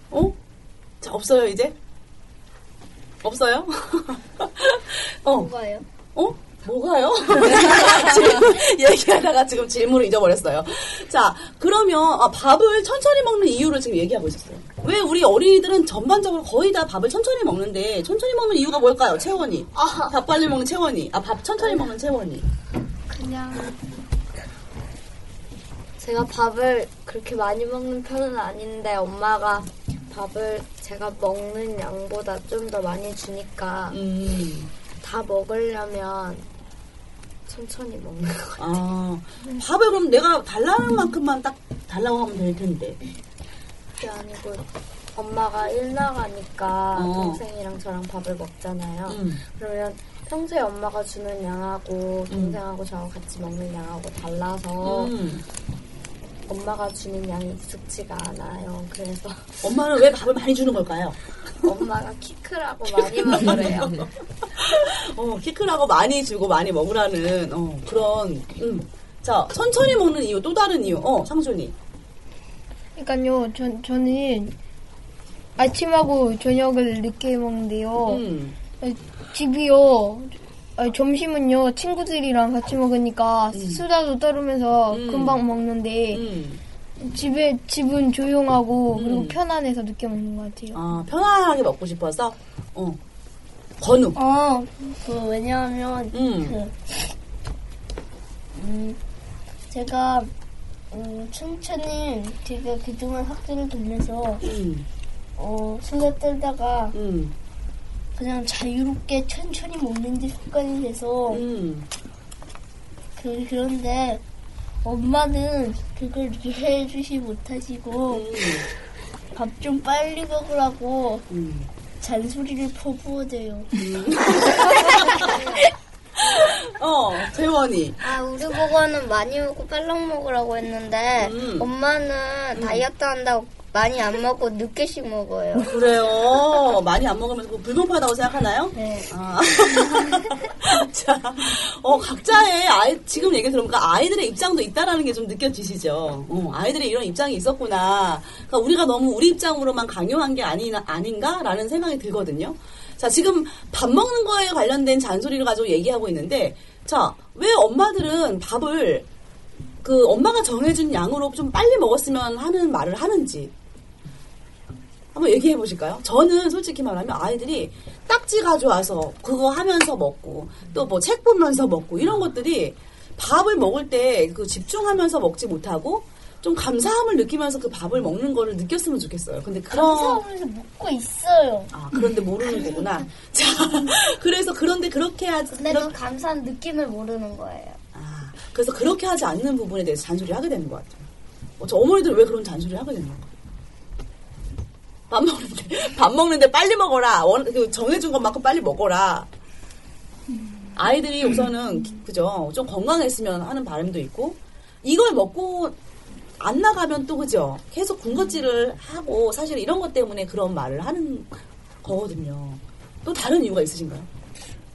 어? 자, 없어요, 이제? 없어요? 어.
뭐가요?
어? 뭐가요? 지금 얘기하다가 지금 질문을 잊어버렸어요. 자, 그러면 아, 밥을 천천히 먹는 이유를 지금 얘기하고 있었어요. 왜 우리 어린이들은 전반적으로 거의 다 밥을 천천히 먹는데 천천히 먹는 이유가 뭘까요? 채원이. 밥 빨리 먹는 채원이. 아, 밥 천천히 먹는 채원이.
그냥 제가 밥을 그렇게 많이 먹는 편은 아닌데 엄마가 밥을 제가 먹는 양보다 좀 더 많이 주니까
음.
다 먹으려면 천천히 먹는 것 같아요.
아, 밥을 그럼 내가 달라는 만큼만 딱 달라고 하면 될 텐데.
그게 아니고 엄마가 일 나가니까
어.
동생이랑 저랑 밥을 먹잖아요.
음.
그러면 평소에 엄마가 주는 양하고 동생하고 저하고 같이 먹는 양하고 달라서
음.
엄마가 주는 양이 익숙지가 않아요. 그래서
엄마는 왜 밥을 많이 주는 걸까요?
엄마가 키 크라고 많이 먹으래요.
어, 키 크라고 많이 주고 많이 먹으라는 어, 그런 음. 자, 천천히 먹는 이유 또 다른 이유. 어, 상준이.
그러니까요 전 저는 아침하고 저녁을 늦게 먹는데요
음.
집이요 아, 점심은요 친구들이랑 같이 먹으니까 수다도 떨으면서
음.
금방 먹는데
음.
집에 집은 조용하고 그리고
음.
편안해서 늦게 먹는 것 같아요.
아, 편안하게 먹고 싶어서 어. 건우.
어, 그 왜냐하면
음.
그, 음, 제가 음, 춘천은 제가 그동안 학교를 다녀서
음.
어, 수다 떨다가
음.
그냥 자유롭게 천천히 먹는 게 습관이 돼서
음.
그, 그런데 엄마는 그걸 이해해 주시 못하시고
음.
밥좀 빨리 먹으라고
음.
잔소리를 퍼부어대요.
어, 재원 할머니.
아, 우리 보고는 많이 먹고 빨랑 먹으라고 했는데,
음.
엄마는 다이어트 한다고 많이 안 먹고 늦게씩 먹어요.
그래요. 많이 안 먹으면 그거 불공평하다고 생각하나요?
네.
아. 자, 어, 각자의 아이, 지금 얘기 들어보니까 아이들의 입장도 있다라는 게 좀 느껴지시죠? 어, 아이들의 이런 입장이 있었구나. 그러니까 우리가 너무 우리 입장으로만 강요한 게 아니, 아닌가라는 생각이 들거든요. 자, 지금 밥 먹는 거에 관련된 잔소리를 가지고 얘기하고 있는데, 자, 왜 엄마들은 밥을 그 엄마가 정해준 양으로 좀 빨리 먹었으면 하는 말을 하는지. 한번 얘기해 보실까요? 저는 솔직히 말하면 아이들이 딱지 가져와서 그거 하면서 먹고 또 뭐 책 보면서 먹고 이런 것들이 밥을 먹을 때 그 집중하면서 먹지 못하고 좀 감사함을 느끼면서 그 밥을 먹는 거를 느꼈으면 좋겠어요. 근데 그런
감사하면서 먹고 있어요.
아 그런데 모르는 거구나. 자 그래서 그런데 그렇게 하지.
근데 그 감사한 느낌을 모르는 거예요.
그래서 그렇게 하지 않는 부분에 대해서 잔소리를 하게 되는 것 같아요. 어, 저 어머니들 왜 그런 잔소리를 하게 되는 건가요? 밥 먹는데 밥 먹는데 빨리 먹어라. 원, 그 정해준 것만큼 빨리 먹어라. 아이들이 우선은 그죠 좀 건강했으면 하는 바람도 있고 이걸 먹고 안 나가면 또 그죠 계속 군것질을 하고 사실 이런 것 때문에 그런 말을 하는 거거든요. 또 다른 이유가 있으신가요?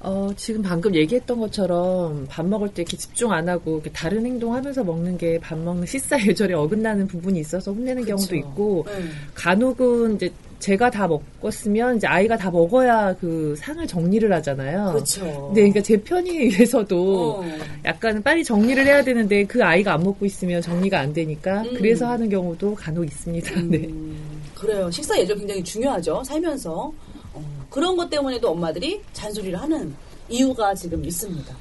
어, 지금 방금 얘기했던 것처럼 밥 먹을 때 이렇게 집중 안 하고 이렇게 다른 행동하면서 먹는 게 밥 먹는 식사 예절에 어긋나는 부분이 있어서 혼내는 경우도 있고
음.
간혹은 이제 제가 다 먹었으면 이제 아이가 다 먹어야 그 상을 정리를 하잖아요.
그렇죠.
네, 그러니까 제 편의에서도
어.
약간 빨리 정리를 해야 되는데 그 아이가 안 먹고 있으면 정리가 안 되니까
음.
그래서 하는 경우도 간혹 있습니다. 네.
그래요. 식사 예절 굉장히 중요하죠. 살면서. 어, 그런 것 때문에도 엄마들이 잔소리를 하는 이유가 지금 있습니다.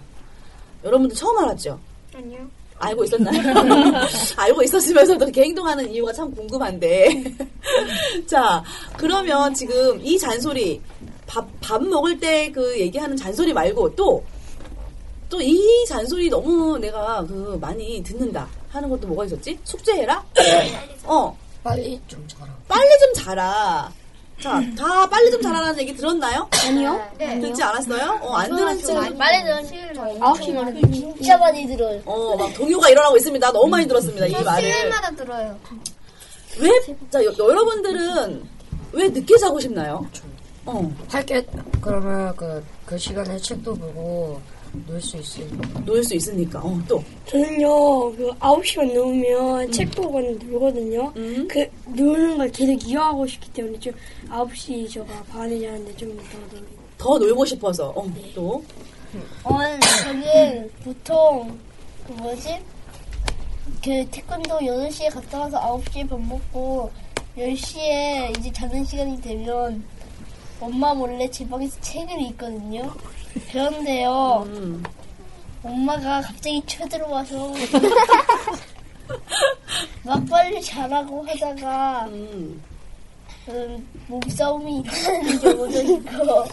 여러분들 처음 알았죠?
아니요.
알고 있었나요? 알고 있었으면서도 그렇게 행동하는 이유가 참 궁금한데. 자, 그러면 지금 이 잔소리, 밥, 밥 먹을 때 그 얘기하는 잔소리 말고 또, 또 이 잔소리 너무 내가 그 많이 듣는다 하는 것도 뭐가 있었지? 숙제해라? 어.
빨리 좀 자라.
빨리 좀 자라. 자, 다 빨리 좀 자라라는 얘기 들었나요?
아니요.
네. 듣지 않았어요? 어, 안 들은 척.
빨리 아홉 시 만에 진짜 많이 들어요.
어, 막 동요가 일어나고 있습니다. 너무 많이 들었습니다. 이 말을.
수요일마다 들어요.
왜, 자, 여, 여러분들은 왜 늦게 자고 싶나요? 어.
할게 그러면 그, 그 시간에 책도 보고 놀 수 있으니까.
놀 수 있으니까. 어, 또.
저는요, 그 9시간 넘으면 책 보고 놀거든요. 그, 노는 걸 계속 이어가고 싶기 때문에 좀 9시 저가 반에 자는데 좀 더 놀고.
더 놀고 싶어서. 어, 또.
어, 저는 보통, 그 뭐지? 그 태권도 8시에 갔다 와서 9시에 밥 먹고 10시에 이제 자는 시간이 되면 엄마 몰래 제 방에서 책을 읽거든요. 그런데요, 엄마가 갑자기 쳐들어와서 막 빨리 자라고 하다가 음, 몸싸움이 일어나는 경우도 있고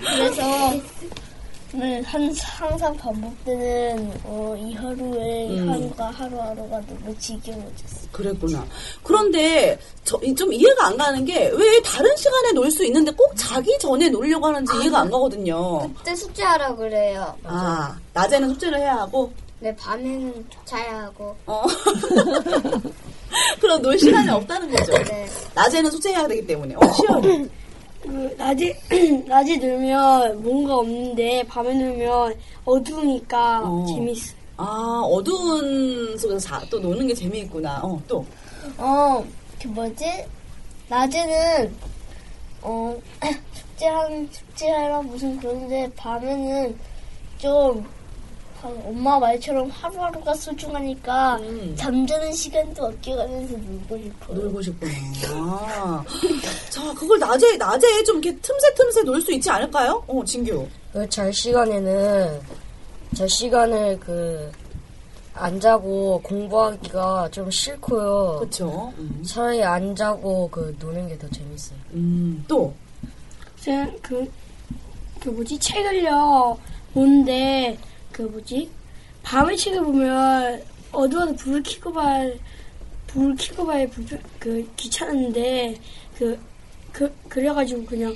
그래서 네, 한, 항상 반복되는 어, 이 하루의
음.
하루가 하루하루가 너무 지겨워졌어.
그랬구나. 그런데, 저, 이- 좀 이해가 안 가는 게, 왜 다른 시간에 놀 수 있는데 꼭 자기 전에 놀려고 하는지 이해가 안 가거든요.
그때 숙제하라 그래요.
아, 낮에는 숙제를 해야 하고,
네, 밤에는 자야 하고.
어. 그럼 놀 시간이 없다는 거죠.
네.
낮에는 숙제해야 되기 때문에. 어, 시원해.
그 낮에 낮에 놀면 뭔가 없는데 밤에 놀면 어두우니까
어.
재밌어.
아, 어두운 속에서 자, 또 노는 게 재미있구나. 어, 또.
어, 그 뭐지? 낮에는 어 숙제한 숙제하라 무슨 그런데 밤에는 좀 아, 엄마 말처럼 하루하루가 소중하니까 잠자는 시간도 아껴가면서 놀고 싶어.
놀고 싶구나. 아. 자, 그걸 낮에, 낮에 좀 이렇게 틈새 틈새 놀 수 있지 않을까요? 어, 진규.
그 잘 시간에는 잘 시간을 그 안 자고 공부하기가 좀 싫고요.
그쵸.
차라리 안 자고 그 노는 게 더 재밌어요.
음, 또.
그, 그, 그 뭐지, 책을요, 보는데, 그 뭐지, 밤에 책을 보면, 어두워서 불을 켜고 봐야, 불을 켜고 봐야 불, 그, 귀찮은데, 그, 그, 그래가지고 그냥,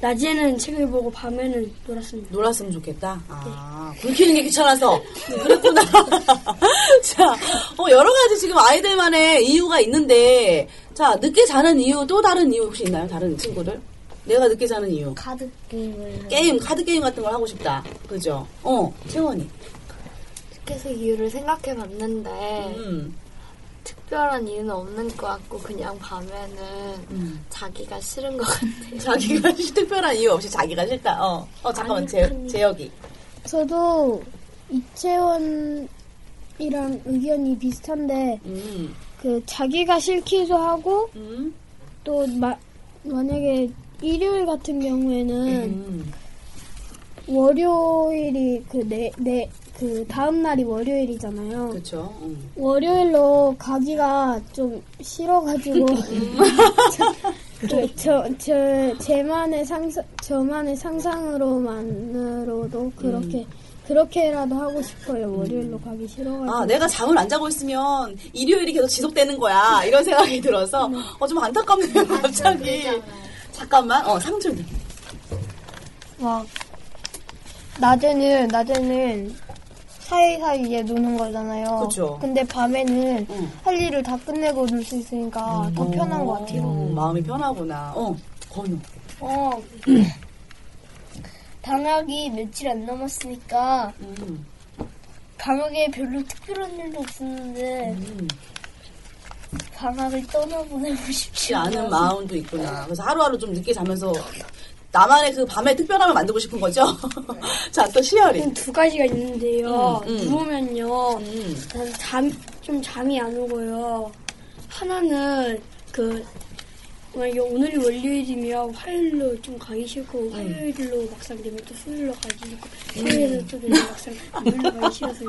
낮에는 책을 보고 밤에는 놀았습니다.
놀았으면 좋겠다. 아, 불 켜는 게 귀찮아서. 그랬구나. 자, 어, 여러 가지 지금 아이들만의 이유가 있는데, 자, 늦게 자는 이유, 또 다른 이유 혹시 있나요? 다른 친구들? 내가 늦게 자는 이유.
카드 게임을
게임, 카드 게임 같은 걸 하고 싶다. 그죠? 어, 채원이.
계속 이유를 생각해 봤는데
음.
특별한 이유는 없는 것 같고 그냥 밤에는 자기가 싫은 것 같아요.
자기가 특별한 이유 없이 자기가 싫다. 어, 어 잠깐만, 재, 재혁이.
저도 이채원이랑 의견이 비슷한데
음.
그 자기가 싫기도 하고 또 마, 만약에 일요일 같은 경우에는
음.
월요일이 그내내 그 다음 날이 월요일이잖아요.
그렇죠.
월요일로 가기가 좀 싫어가지고 저, 저, 저 제만의 상상 저만의 상상으로만으로도 그렇게 그렇게라도 하고 싶어요. 월요일로 가기 싫어가지고.
아, 내가 잠을 안 자고 있으면 일요일이 계속 지속되는 거야. 이런 생각이 들어서, 어, 좀 안타깝네요, 갑자기. 잠깐만, 어, 상준.
막 낮에는 낮에는 사이사이에 노는 거잖아요.
그쵸.
근데 밤에는 할 일을 다 끝내고 놀 수 있으니까 더 편한 것 같아요.
음, 마음이 편하구나. 어, 건우.
어, 방학이 며칠 안 남았으니까
음.
방학에 별로 특별한 일도 없었는데 방학을 떠나보내고
싶지 않은 마음도 있구나. 그래서 하루하루 좀 늦게 자면서 나만의 그 밤의 특별함을 만들고 싶은 거죠? 자, 또 시열이.
두 가지가 있는데요.
음, 음.
누우면요, 난 잠, 좀 잠이 안 오고요. 하나는 그 만약에 오늘이 월요일이면 화요일로 좀 가기 싫고 화요일로 막상 되면 또 수요일로 가기 싫고 수요일로 또 되면 막상 금요일로 가기 싫어서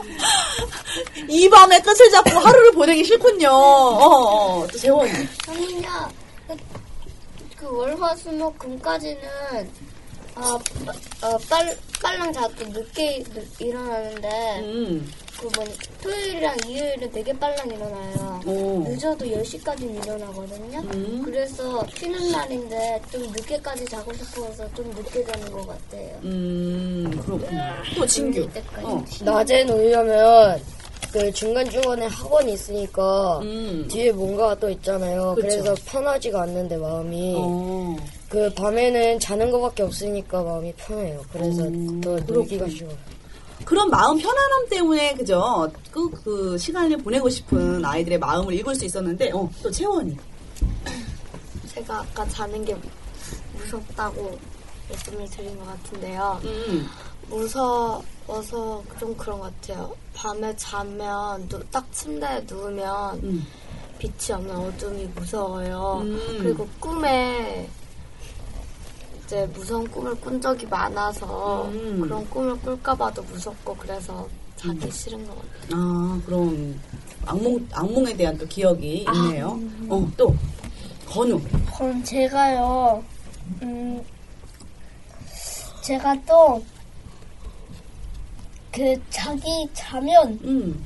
이 밤의 끝을 잡고 하루를 보내기 싫군요. 어, 어, 또 재원이.
아니냐, 그 월화수목 금까지는 아, 빠- 어, 빨, 빨랑 자도 늦게 늦- 일어나는데
음.
그 뭐니 토요일이랑 일요일은 되게 빨랑 일어나요.
오.
늦어도 10시까지는 일어나거든요.
음.
그래서 쉬는 날인데 좀 늦게까지 자고 싶어서 좀 늦게 자는 것 같아요.
음, 그렇구나. 또 진규. 어.
낮에 놀려면 그 중간중간에 학원이 있으니까 뒤에 뭔가가 또 있잖아요.
음. 그쵸.
그래서 편하지가 않는데 마음이
어.
그 밤에는 자는 것밖에 없으니까 마음이 편해요. 그래서
음,
더 놀기가 싫어요.
그런 마음 편안함 때문에, 그죠? 그, 그 시간을 보내고 싶은 아이들의 마음을 읽을 수 있었는데, 어, 또 채원이.
제가 아까 자는 게 무섭다고 말씀을 드린 것 같은데요.
음.
무서워서 좀 그런 것 같아요. 밤에 자면 누- 딱 침대에 누우면 빛이 없는 어둠이 무서워요.
음.
그리고 꿈에 이제 무서운 꿈을 꾼 적이 많아서
음.
그런 꿈을 꿀까봐도 무섭고 그래서 자기 싫은 것 같아요.
아, 그런 악몽, 악몽에 대한 또 기억이
아.
있네요. 어, 또, 건우.
그럼 제가요, 음, 제가 또, 그, 자기 자면,
음.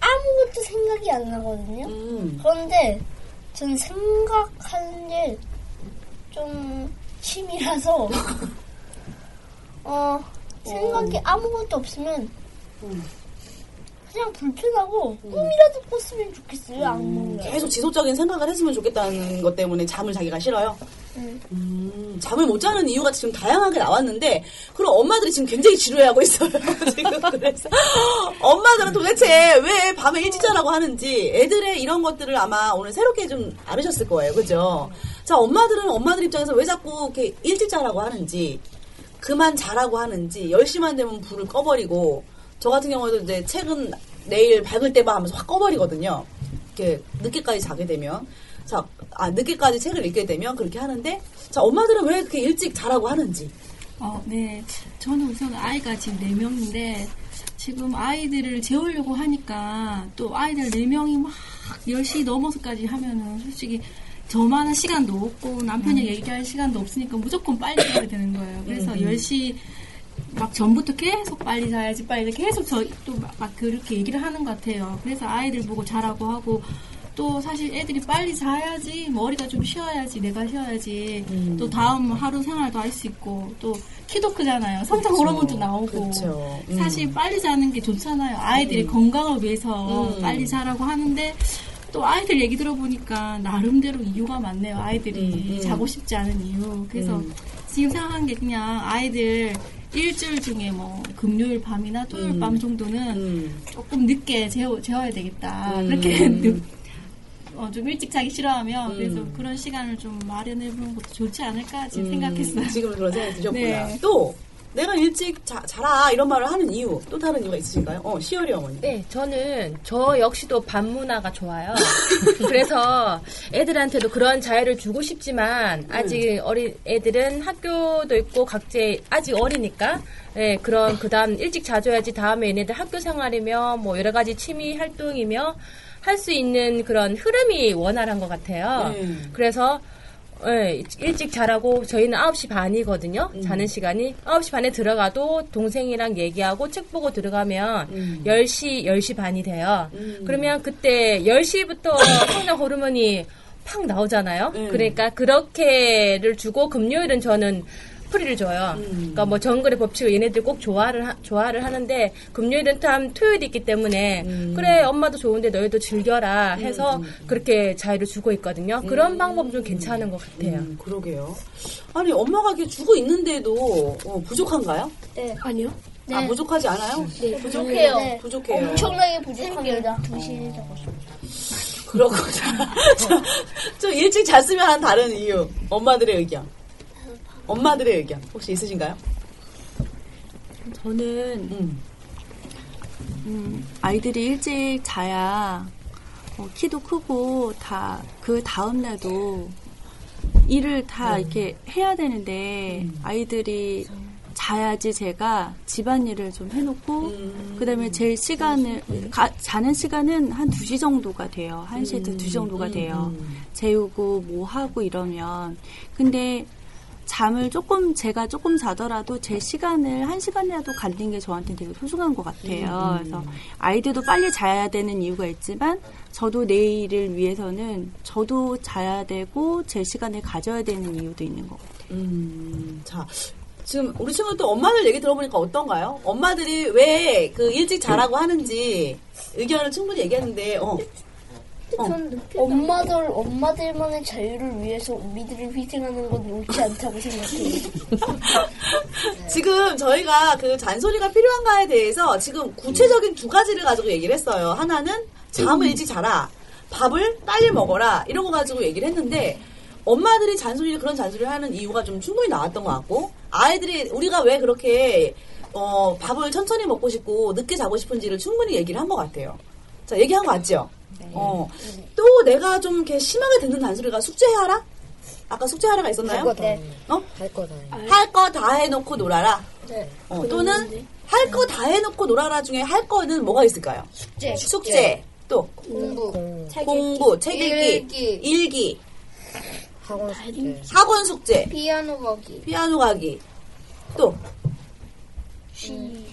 아무것도 생각이 안 나거든요?
음.
그런데, 전 생각하는 게, 좀, 취미라서, 어, 생각이 아무것도 없으면, 그냥 불편하고, 꿈이라도 꿨으면 좋겠어요, 악몽을.
계속 지속적인 생각을 했으면 좋겠다는 것 때문에 잠을 자기가 싫어요.
응.
음, 잠을 못 자는 이유가 지금 다양하게 나왔는데, 그럼 엄마들이 지금 굉장히 지루해하고 있어요. 지금 그래서 엄마들은 도대체 왜 밤에 일찍 자라고 하는지 애들의 이런 것들을 아마 오늘 새롭게 좀 알으셨을 거예요, 그죠? 자, 엄마들은 엄마들 입장에서 왜 자꾸 이렇게 일찍 자라고 하는지, 그만 자라고 하는지, 10시만 되면 불을 꺼버리고, 저 같은 경우에도 이제 책은 내일 밝을 때만 하면서 확 꺼버리거든요. 이렇게 늦게까지 자게 되면. 자, 아, 늦게까지 책을 읽게 되면 그렇게 하는데, 자, 엄마들은 왜 그렇게 일찍 자라고 하는지.
어, 네. 저는 우선 아이가 지금 4명인데, 지금 아이들을 재우려고 하니까, 또 아이들 4명이 막 10시 넘어서까지 하면은 솔직히 저만한 시간도 없고, 남편이 얘기할 시간도 없으니까 무조건 빨리 자게 되는 거예요. 그래서
음.
10시 막 전부터 계속 빨리 자야지, 빨리 계속 저 또 막 그렇게 얘기를 하는 것 같아요. 그래서 아이들 보고 자라고 하고,
또 사실 애들이 빨리 자야지 머리가 좀 쉬어야지 내가 쉬어야지 또 다음 하루 생활도 할 수 있고 또 키도 크잖아요 성장. 호르몬도 나오고.
음.
사실 빨리 자는 게 좋잖아요 아이들의
음.
건강을 위해서
음.
빨리 자라고 하는데 또 아이들 얘기 들어보니까 나름대로 이유가 많네요 아이들이
음, 음.
자고 싶지 않은 이유 그래서
음.
지금 생각한 게 그냥 아이들 일주일 중에 뭐 금요일 밤이나 토요일
음.
밤 정도는 조금 늦게 재워, 재워야 되겠다.
음.
그렇게 늦- 어, 좀 일찍 자기 싫어하면
음.
그래서 그런 시간을 좀 마련해 보는 것도 좋지 않을까 지금
음,
생각했어요.
지금 그런 생각이 드셨구나.
네.
또 내가 일찍 자, 자라 이런 말을 하는 이유 또 다른 이유가 있으신가요? 어 시열이 어머니.
네, 저는 저 역시도 반 문화가 좋아요. 그래서 애들한테도 그런 자유를 주고 싶지만 아직 어린 애들은 학교도 있고 각제 아직 어리니까 예, 그런 그다음 일찍 자줘야지 다음에 얘네들 학교 생활이며 뭐 여러 가지 취미 활동이며 할 수 있는 그런 흐름이 원활한 것 같아요.
네.
그래서 예, 일찍 자라고 저희는 9시 반이거든요. 자는 시간이 9시 반에 들어가도 동생이랑 얘기하고 책 보고 들어가면 10시 10시 반이 돼요. 그러면 그때 10시부터 성장 호르몬이 팍 나오잖아요. 그러니까 그렇게를 주고 금요일은 저는 프리를 줘요. 그러니까 뭐 정글의 법칙을 얘네들 꼭 좋아를 하, 좋아를 하는데 금요일은 참 토요일이 있기 때문에 그래 엄마도 좋은데 너희도 즐겨라 해서 그렇게 자유를 주고 있거든요. 그런 방법은 좀 괜찮은 것 같아요.
음, 그러게요. 아니 엄마가 이렇게 주고 있는데도 어, 부족한가요?
네. 아니요.
아 부족하지 않아요?
네,
부족해요.
네.
부족해요.
엄청나게 부족합니다. 2시에 자고.
그렇구나. 자, 좀 일찍 잤으면 하는 다른 이유. 엄마들의 의견. 엄마들의 의견 혹시 있으신가요?
저는 음, 아이들이 일찍 자야 어, 키도 크고 다 그 다음 날도 일을 다 이렇게 해야 되는데 아이들이 자야지 제가 집안일을 좀 해놓고 그다음에 제 시간을 가- 자는 시간은 한 2시 정도가 돼요. 1시에서 2시 정도가 돼요. 재우고 뭐 하고 이러면. 근데 잠을 조금 제가 조금 자더라도 제 시간을 한 시간이라도 갖는 게 저한테 되게 소중한 것 같아요.
음.
그래서 아이들도 빨리 자야 되는 이유가 있지만 저도 내일을 위해서는 저도 자야 되고 제 시간을 가져야 되는 이유도 있는 것 같아요.
음, 자, 지금 우리 친구 또 엄마들 얘기 들어보니까 어떤가요? 엄마들이 왜 그 일찍 자라고 하는지 의견을 충분히 얘기했는데, 어. 어.
엄마들, 엄마들만의 자유를 위해서 우리들을 희생하는 건 옳지 않다고 생각해요.
지금 저희가 그 잔소리가 필요한가에 대해서 지금 구체적인 두 가지를 가지고 얘기를 했어요. 하나는 잠을 일찍 자라, 밥을 빨리 먹어라 이런 거 가지고 얘기를 했는데 엄마들이 잔소리를 그런 잔소리를 하는 이유가 좀 충분히 나왔던 것 같고 아이들이 우리가 왜 그렇게 어, 밥을 천천히 먹고 싶고 늦게 자고 싶은지를 충분히 얘기를 한 것 같아요. 자 얘기한 거 맞죠? 어. 또 내가 좀 이렇게 심하게 듣는 잔소리가 숙제하라? 아까 숙제하라가 있었나요?
할 거 다.
어?
할 거 다.
할 거 다 해놓고 놀아라.
네.
어, 또는 할 거 다 해놓고 놀아라 중에 할 거는 뭐가 있을까요?
숙제.
숙제. 또
공부.
공부, 책 읽기, 일기,
학원 숙제.
학원 숙제,
피아노 가기.
피아노 가기. 또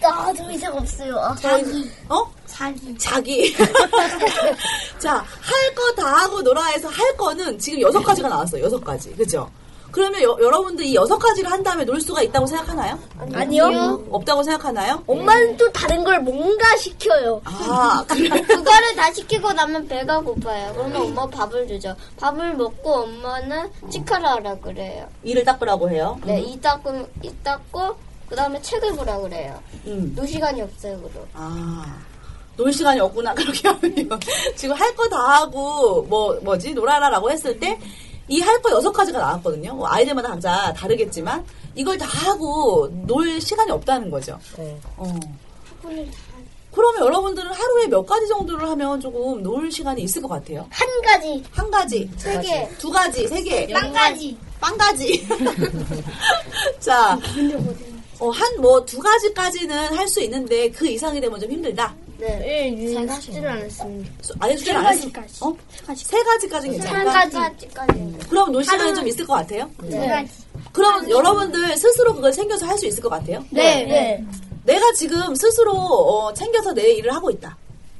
나도 이상 없어요. 아,
자기. 어?
자기.
자기. 자, 할 거 다 하고 놀아 해서 할 거는 지금 여섯 가지가 나왔어요. 여섯 가지. 그죠? 그러면 여, 여러분들 이 여섯 가지를 한 다음에 놀 수가 있다고 생각하나요?
아니요.
없다고 생각하나요?
엄마는 또 다른 걸 뭔가 시켜요.
아, 그래.
그거를 다 시키고 나면 배가 고파요. 그러면 엄마 밥을 주죠. 밥을 먹고 엄마는 치카라 하라 그래요.
이를 닦으라고 해요.
네, 이 닦고, 이 닦고, 그 다음에 책을 보라 그래요.
음.
놀 시간이 없어요, 그럼.
아, 놀 시간이 없구나. 그렇게 하면 지금 할 거 다 하고 뭐 뭐지 놀아라라고 했을 때 이 할 거 여섯 가지가 나왔거든요. 뭐 아이들마다 각자 다르겠지만 이걸 다 하고 놀 시간이 없다는 거죠. 어. 그러면 여러분들은 하루에 몇 가지 정도를 하면 조금 놀 시간이 있을 것 같아요?
한 가지.
한 가지.
세 개.
두 가지, 세 개.
빵 가지.
빵 가지. 자, 어, 한 뭐 두 가지까지는 할 수 있는데 그 이상이 되면 좀 힘들다.
네. 제가 숙제를 안 했습니다.
아예 숙제를 안 했어. 어? 세 가지까지는 괜찮을까?
한 가지까지.
그럼 놀 시간이 좀 있을 것 같아요?
네. 가지.
그럼 여러분들 스스로 그걸 챙겨서 할 수 있을 것 같아요?
네. 네.
내가 지금 스스로 어, 챙겨서 내 일을 하고 있다.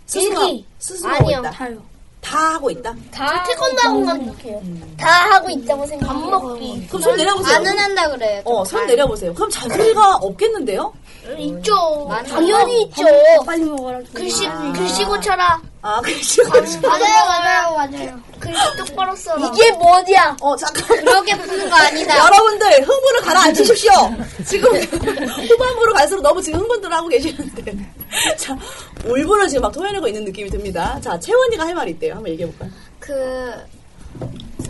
스스로
일기.
스스로 하고
아니요,
있다.
다요.
다 하고 있다.
다 태권도 하고 생각해요. 다 하고 있다고 생각해요. 밥 먹기.
그럼 손 내려보세요.
안 한다 그래요.
어, 손 내려보세요. 그럼 잔소리가 없겠는데요?
있죠. 당연히 있죠.
빨리 먹어라.
글씨, 글씨 고쳐라.
아, 글씨 고쳐라.
맞아요, 맞아요, 맞아요. 글씨 똑바로 써라. 이게 뭐냐?
어, 잠깐.
그렇게 푸는 거 아니다.
여러분들, 흥분을 가라앉히십시오. 지금 후반부로 갈수록 너무 지금 흥분들 하고 계시는데. 자, 울분을 지금 막 토해내고 있는 느낌이 듭니다. 자, 채원이가 할 말이 있대요. 한번 얘기해볼까요?
그,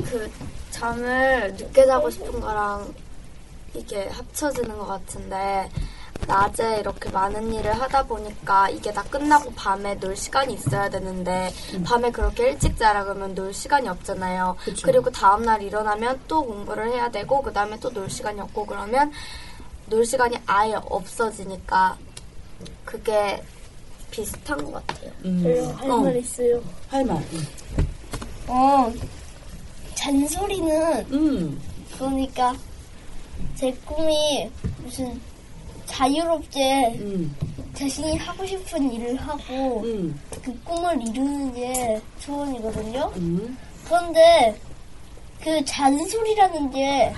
그, 잠을 늦게 자고 싶은 거랑 이게 합쳐지는 것 같은데, 낮에 이렇게 많은 일을 하다 보니까 이게 다 끝나고 밤에 놀 시간이 있어야 되는데, 밤에 그렇게 일찍 자라 그러면 놀 시간이 없잖아요. 그리고 다음날 일어나면 또 공부를 해야 되고, 그 다음에 또 놀 시간이 없고, 그러면 놀 시간이 아예 없어지니까, 그게 비슷한 것 같아요.
할말 있어요.
할 말.
어, 잔소리는,
음.
그러니까, 제 꿈이 무슨 자유롭게
음.
자신이 하고 싶은 일을 하고,
음.
그 꿈을 이루는 게 소원이거든요.
음.
그런데, 그 잔소리라는 게,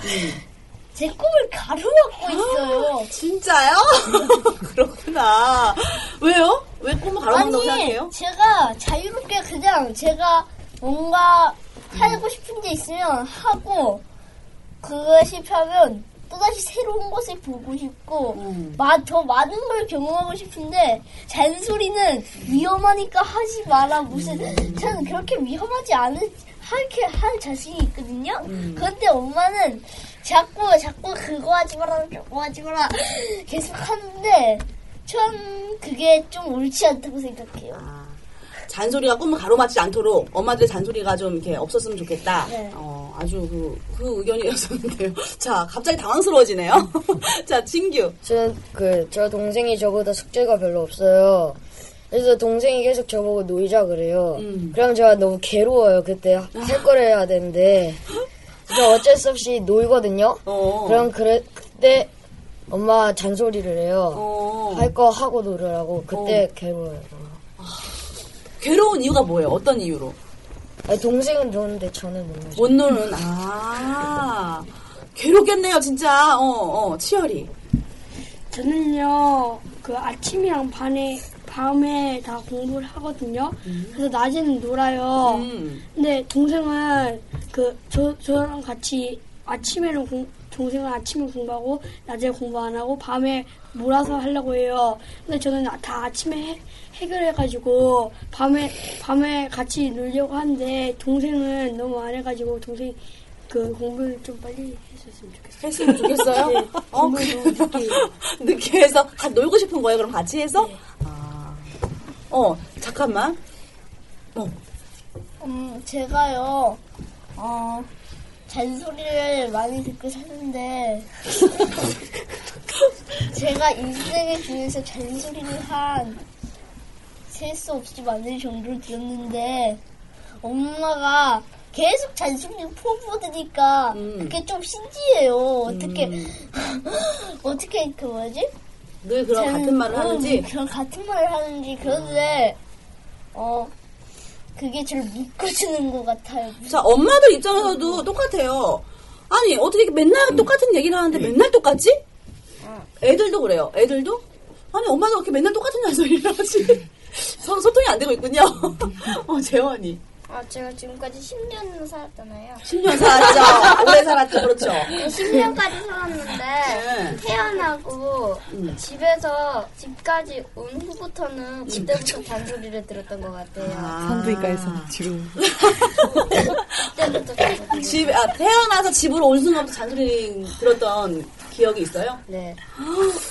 제 꿈을 가로막고 있어요.
진짜요? 그렇구나. 왜요? 왜 꿈을 가로막는다고 생각해요?
제가 자유롭게 그냥 제가 뭔가 하고 싶은 게 있으면 하고 그거에 실패하면 또다시 새로운 것을 보고 싶고
음.
마, 더 많은 걸 경험하고 싶은데 잔소리는 위험하니까 하지 마라 무슨
음.
저는 그렇게 위험하지 않은 할게 할 자신이 있거든요.
음.
그런데 엄마는 자꾸 자꾸 그거 하지 마라 저거 하지 마라 계속 하는데 전 그게 좀 옳지 않다고 생각해요.
잔소리가 꿈을 가로막지 않도록 엄마들의 잔소리가 좀 이렇게 없었으면 좋겠다.
네.
어, 아주 그, 그 의견이었었는데요. 자, 갑자기 당황스러워지네요. 자, 진규.
저는 그, 저 동생이 저보다 숙제가 별로 없어요. 그래서 동생이 계속 저보고 놀자 그래요. 그럼 제가 너무 괴로워요. 그때 할 거를 해야 되는데. 그래서 어쩔 수 없이 놀거든요. 그럼 그래, 그때 엄마 잔소리를 해요. 할거 하고 놀으라고. 그때 괴로워요.
괴로운 이유가 뭐예요? 어떤 이유로?
아니, 동생은 노는데 저는 못 놀죠.
못 노는, 아. 괴롭겠네요, 진짜. 어, 어, 치열이.
저는요, 그 아침이랑 밤에, 밤에 다 공부를 하거든요. 그래서 낮에는 놀아요. 근데 동생은 그, 저, 저랑 같이 아침에는 공, 동생은 아침에 공부하고 낮에 공부 안 하고 밤에 몰아서 하려고 해요. 근데 저는 다 아침에 해, 해결해가지고 밤에, 밤에 같이 놀려고 하는데 동생은 너무 안 해가지고 동생 그 공부를 좀 빨리 했었으면 좋겠어요.
했으면 좋겠어요?
네,
어,
공부를 너무 늦게.
늦게 해서 같이 놀고 싶은 거예요, 그럼 같이 해서? 아. 어, 잠깐만.
음, 제가요, 어, 잔소리를 많이 듣고 사는데, 제가 인생에 중에서 잔소리를 한, 셀 수 없이 많을 정도로 들었는데, 엄마가 계속 잔소리를 퍼부으니까, 그게 좀 신기해요. 어떻게, 어떻게, 그 뭐지?
늘 그런 같은 말을
음,
하는지?
그런 같은 말을 하는지, 그런데, 어, 그게 저를 묶어주는 것 같아요.
자, 엄마들 입장에서도 똑같아요. 아니, 어떻게 맨날 똑같은 얘기를 하는데 맨날 똑같지? 애들도 그래요. 애들도? 아니, 엄마가 그렇게 맨날 똑같은 잔소리를 하지. 서, 소통이 안 되고 있군요. 어, 재원이.
아, 제가 지금까지 10년 살았잖아요.
10년 살았죠. 오래 살았죠. 그렇죠.
10년까지 살았는데 태어나고 집에서 집까지 온 후부터는 그때부터 잔소리를 들었던 것 같아요.
산부인과에서 지금
그때부터 잔소리.
집, 아, 태어나서 집으로 올 순간부터 잔소리 들었던 기억이 있어요?
네.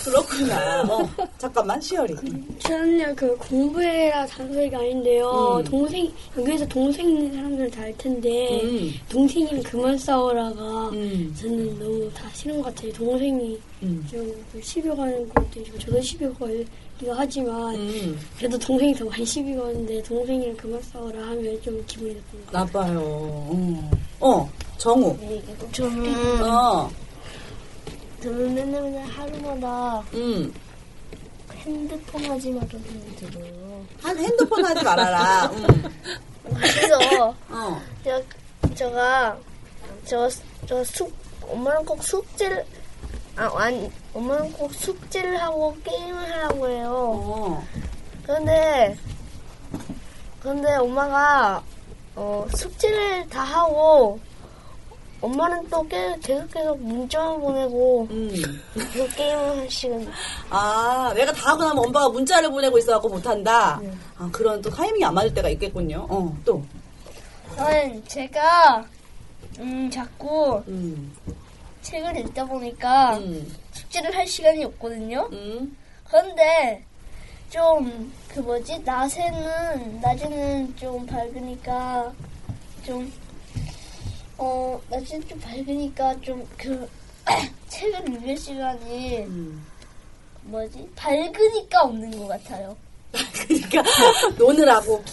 그렇구나. 어, 잠깐만, 시열이.
저는요 그 공부해라 잔소리가 아닌데요.
음.
동생 여기에서 동생 있는 사람들은 다알 텐데
음.
동생이랑 그만 싸워라가 저는 너무 다 싫은 것 같아요. 동생이
음.
좀그 시비 가는 것도 있고 저도 시비 걸기도 하지만
음.
그래도 동생이 더 많이 시비 거는데 동생이랑 그만 싸워라 하면 좀 기분이 나쁜 것
나빠요. 어, 어 정우.
저는,
어,
맨날 하루마다
음.
핸드폰 하지 말라는 들어요.
한 핸드폰 하지 말아라. 음.
그래서
어.
저, 저가 저, 저 숙, 엄마는 꼭 숙제를 아, 아니, 엄마는 꼭 숙제를 하고 게임을 하라고 해요.
어.
그런데, 그런데 엄마가, 어, 숙제를 다 하고, 엄마는 또 계- 계속 계속 문자만 보내고, 계속 게임을 하시는.
아, 내가 다 하고 나면 엄마가 문자를 보내고 있어갖고 못한다. 아, 그런 또 타이밍이 안 맞을 때가 있겠군요. 어, 또.
저는 제가, 음, 자꾸, 책을 읽다 보니까, 숙제를 할 시간이 없거든요. 그런데, 좀, 그 뭐지, 낮에는, 낮에는 좀 밝으니까, 좀, 어, 낮에는 좀 밝으니까 좀, 그, 책을 읽을 시간이, 뭐지, 밝으니까 없는 것 같아요.
그러니까 노느라고.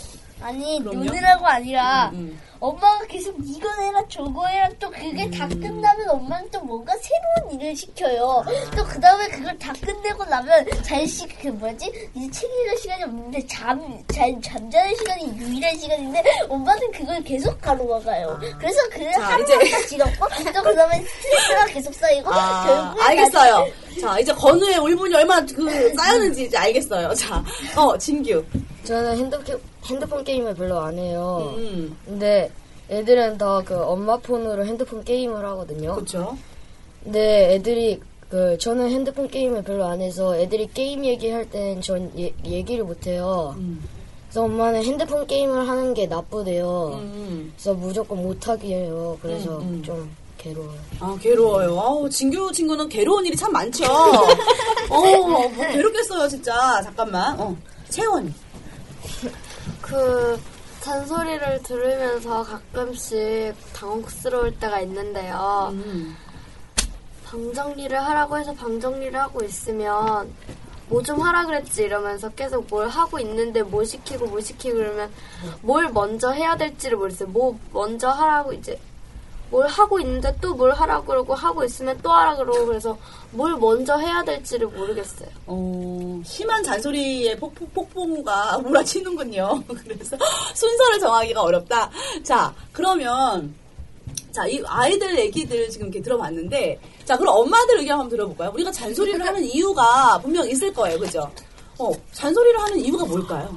아니
그럼요?
노느라고 아니라
음,
엄마가 계속 이거 해라 저거 해라 또 그게 다
음.
끝나면 엄마는 또 뭔가 새로운 일을 시켜요. 또 그 다음에 그걸 다 끝내고 나면 잘시그 뭐지 이제 책 읽을 시간이 없는데 잠잘 잠자는 시간이 유일한 시간인데 엄마는 그걸 계속 가로막아요. 그래서 그
자,
하루하루가 지겹고 또 그 다음에 스트레스가 계속 쌓이고
아,
결국에
알겠어요. 자, 이제 건우의 울분이 얼마나 그 쌓였는지 이제 알겠어요. 자, 어, 진규.
저는 핸드폰, 핸드폰 게임을 별로 안 해요.
음.
근데 애들은 다 그 엄마 폰으로 핸드폰 게임을 하거든요.
그렇죠.
근데 애들이 그 저는 핸드폰 게임을 별로 안 해서 애들이 게임 얘기할 땐전 예, 얘기를 못 해요.
음.
그래서 엄마는 핸드폰 게임을 하는 게 나쁘대요.
음.
그래서 무조건 못하게 해요. 그래서
음, 음.
좀 괴로워요.
아, 괴로워요. 아우, 진규 친구는 괴로운 일이 참 많죠. 어, 뭐 괴롭겠어요, 진짜. 잠깐만. 어, 채원이.
그 잔소리를 들으면서 가끔씩 당혹스러울 때가 있는데요. 방 정리를 하라고 해서 방 정리를 하고 있으면 뭐 좀 하라 그랬지 이러면서 계속 뭘 하고 있는데 뭐 시키고 뭐 시키고 그러면 뭘 먼저 해야 될지를 모르겠어요. 뭐 먼저 하라고 이제 뭘 하고 있는데 또 뭘 하라고 그러고 하고 있으면 또 하라 그러고 그래서 뭘 먼저 해야 될지를 모르겠어요.
어, 심한 잔소리에 폭, 폭풍우가 몰아치는군요. 그래서 순서를 정하기가 어렵다. 자, 그러면, 자, 이 아이들 얘기들 지금 이렇게 들어봤는데, 자, 그럼 엄마들 의견 한번 들어볼까요? 우리가 잔소리를 하는 이유가 분명 있을 거예요. 그죠? 어, 잔소리를 하는 이유가 뭘까요?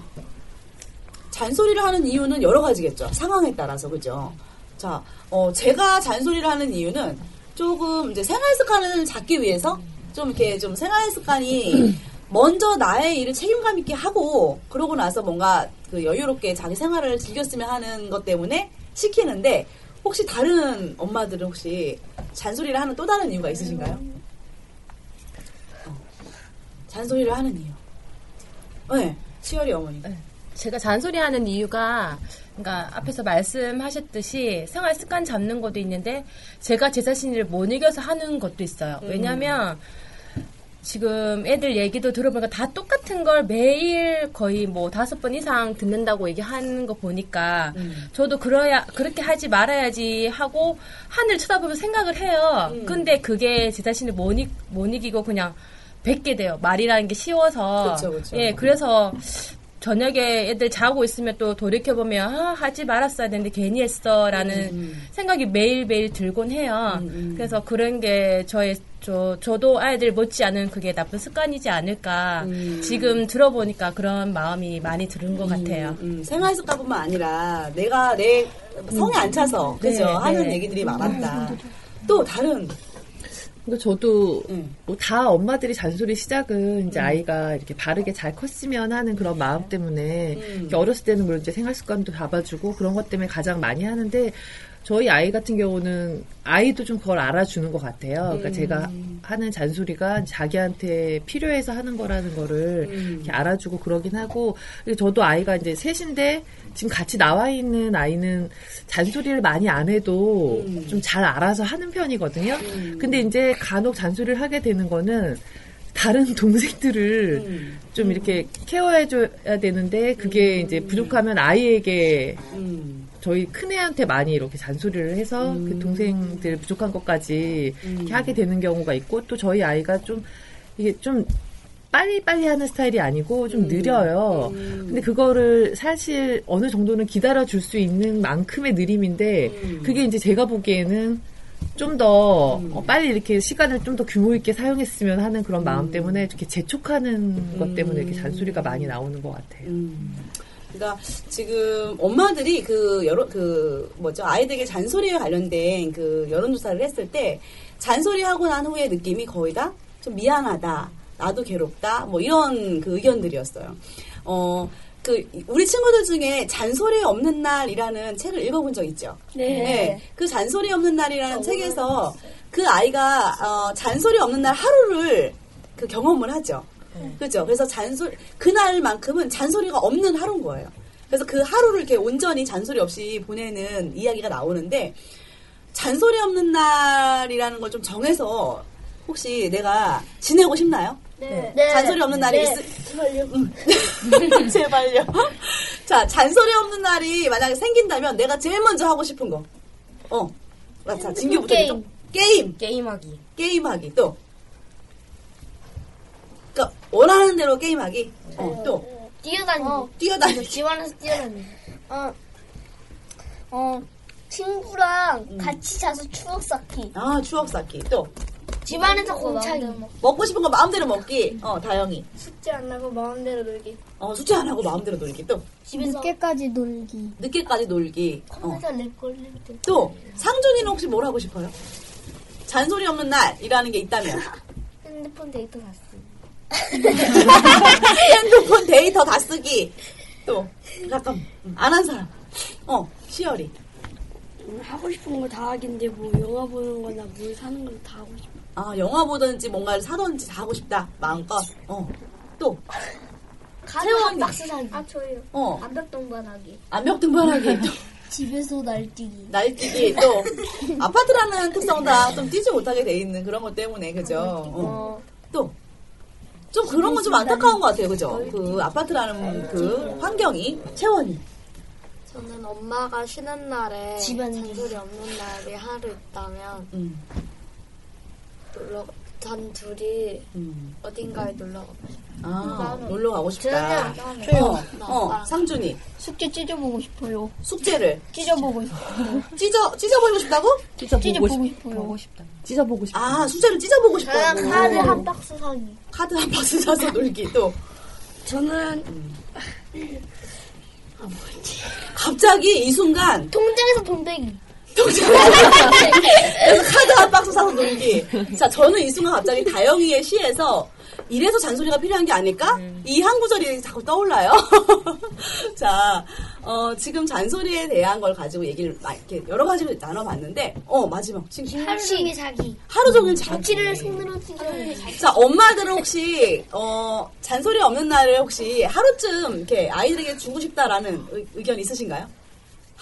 잔소리를 하는 이유는 여러 가지겠죠. 상황에 따라서, 그죠? 자, 어, 제가 잔소리를 하는 이유는 조금 이제 생활 습관을 잡기 위해서 좀 이렇게 좀 생활 습관이 먼저 나의 일을 책임감 있게 하고 그러고 나서 뭔가 그 여유롭게 자기 생활을 즐겼으면 하는 것 때문에 시키는데 혹시 다른 엄마들은 혹시 잔소리를 하는 또 다른 이유가 있으신가요? 어, 잔소리를 하는 이유. 네, 치열이 어머니.
제가 잔소리하는 이유가 그러니까 앞에서 말씀하셨듯이 생활 습관 잡는 것도 있는데 제가 제 자신을 못 이겨서 하는 것도 있어요.
음.
왜냐하면 지금 애들 얘기도 들어보니까 다 똑같은 걸 매일 거의 뭐 다섯 번 이상 듣는다고 얘기하는 거 보니까
음.
저도 그러야 그렇게 하지 말아야지 하고 하늘 쳐다보면 생각을 해요.
음.
근데 그게 제 자신을 못, 이, 못 이기고 그냥 뱉게 돼요. 말이라는 게 쉬워서.
그쵸, 그쵸.
예, 그래서 저녁에 애들 자고 있으면 또 돌이켜보면 아, 하지 말았어야 되는데 괜히 했어라는 생각이 매일매일 들곤 해요. 그래서 그런 게 저의 저, 저도 아이들 못지않은 그게 나쁜 습관이지 않을까 지금 들어보니까 그런 마음이 많이 드는 것 같아요.
음, 생활 습관뿐만 아니라 내가 내 성에 안 차서 그죠
네,
하는
네.
얘기들이 많았다. 또 다른
그러니까 저도
음.
뭐다 엄마들이 잔소리 시작은 이제 아이가 이렇게 바르게 잘 컸으면 하는 그런 마음 때문에
음.
이렇게 어렸을 때는 물론 이제 생활 습관도 잡아주고 그런 것 때문에 가장 많이 하는데 저희 아이 같은 경우는 아이도 좀 그걸 알아주는 것 같아요. 그러니까
음.
제가 하는 잔소리가 자기한테 필요해서 하는 거라는 거를
음.
이렇게 알아주고 그러긴 하고 저도 아이가 이제 셋인데 지금 같이 나와 있는 아이는 잔소리를 많이 안 해도
음.
좀잘 알아서 하는 편이거든요. 근데 이제 간혹 잔소리를 하게 되는 거는 다른 동생들을
음.
좀 이렇게 케어해줘야 되는데 그게 이제 부족하면 아이에게
음.
저희 큰애한테 많이 이렇게 잔소리를 해서 그 동생들 부족한 것까지 이렇게 하게 되는 경우가 있고 또 저희 아이가 좀 이게 좀 빨리 빨리 하는 스타일이 아니고 좀 느려요. 근데 그거를 사실 어느 정도는 기다려 줄 수 있는 만큼의 느림인데 그게 이제 제가 보기에는 좀더 빨리 이렇게 시간을 좀 더 규모 있게 사용했으면 하는 그런 마음 때문에 이렇게 재촉하는 것 때문에 이렇게 잔소리가 많이 나오는 것 같아요.
그러니까 지금 엄마들이 그 여론 그 뭐죠 아이들에게 잔소리에 관련된 그 여론조사를 했을 때 잔소리하고 난 후의 느낌이 거의 다 좀 미안하다 나도 괴롭다 뭐 이런 그 의견들이었어요. 어. 그 우리 친구들 중에 잔소리 없는 날이라는 책을 읽어본 적 있죠.
네.
그 잔소리 없는 날이라는 책에서 그 아이가 어, 잔소리 없는 날 하루를 그 경험을 하죠. 그죠? 그래서 잔소리 그날만큼은 잔소리가 없는 하루인 거예요. 그래서 그 하루를 이렇게 온전히 잔소리 없이 보내는 이야기가 나오는데 잔소리 없는 날이라는 걸 좀 정해서 혹시 내가 지내고 싶나요?
네.
잔소리 없는 날이
네.
있을
제발요.
제발요. 자, 잔소리 없는 날이 만약에 생긴다면 내가 제일 먼저 하고 싶은 거. 어. 아, 자, 진규부터
게임.
좀. 게임.
게임하기.
게임하기. 또. 원하는 대로 게임하기. 어, 또.
뛰어다니기.
뛰어다니기.
집안에서 뛰어다니기. 어, 어, 친구랑 같이 자서 추억 쌓기.
아, 추억 쌓기. 또.
집안에서 공차기.
먹고 싶은 거 마음대로 먹기. 어, 다영이.
숙제 안 하고 마음대로 놀기.
어, 숙제 안 하고 마음대로 놀기. 또.
집에서 늦게까지 놀기.
늦게까지 놀기. 어.
컴퓨터 내 걸릴 때.
또. 상준이는 혹시 뭘 하고 싶어요? 잔소리 없는 날이라는 게 있다면.
핸드폰 데이터 다 쓰기.
핸드폰 데이터 다 쓰기. 또. 잠깐. 안 한 사람. 어, 시열이.
음, 하고 싶은 거 다 하긴데 뭐 영화 보는 거나 물 사는 건다 하고 싶어.
아, 영화 보든지 뭔가를 사든지 다 하고 싶다. 마음껏. 어. 또.
카드
세월이.
한 박스 사기. 아, 저요.
어.
암벽 동반하기.
암벽 등반하기. 또.
집에서 날뛰기.
날뛰기. 또. 아파트라는 특성상 좀 뛰지 못하게 돼 있는 그런 것 때문에, 그죠? 어. 또. 좀 그런 건 좀 안타까운 것 같아요, 그죠? 그 아파트라는 그 환경이. 채원이.
저는 엄마가 쉬는 날에
집안일.
잔소리 없는 날이 하루 있다면
음.
놀러 단 둘이
음.
어딘가에 놀러 가고 싶어요.
아, 놀러 가고 싶다. 어, 어, 상준이.
숙제 찢어보고 싶어요.
숙제를.
찢어보고 싶어요.
찢어, 찢어보고 싶다고?
찢어보고
보고
싶어요.
찢어보고 싶다.
아, 숙제를 찢어보고.
저는 카드 한 박스 사기.
카드 한 박스 사서 놀기 또.
저는
갑자기 이 순간
통장에서 돈 빼기.
그래서 카드 한 박스 사서 놀기. 자, 저는 이 순간 갑자기 다영이의 시에서 이래서 잔소리가 필요한 게 아닐까? 이한 구절이 자꾸 떠올라요. 자, 어, 지금 잔소리에 대한 걸 가지고 얘기를 막 이렇게 여러 가지로 나눠봤는데, 어, 마지막. 지금
하루 종일 자기.
하루 종일 자기.
정치를 손으로 찢어내기.
자, 엄마들은 혹시, 어, 잔소리 없는 날을 혹시 하루쯤 이렇게 아이들에게 주고 싶다라는 의, 의견 있으신가요?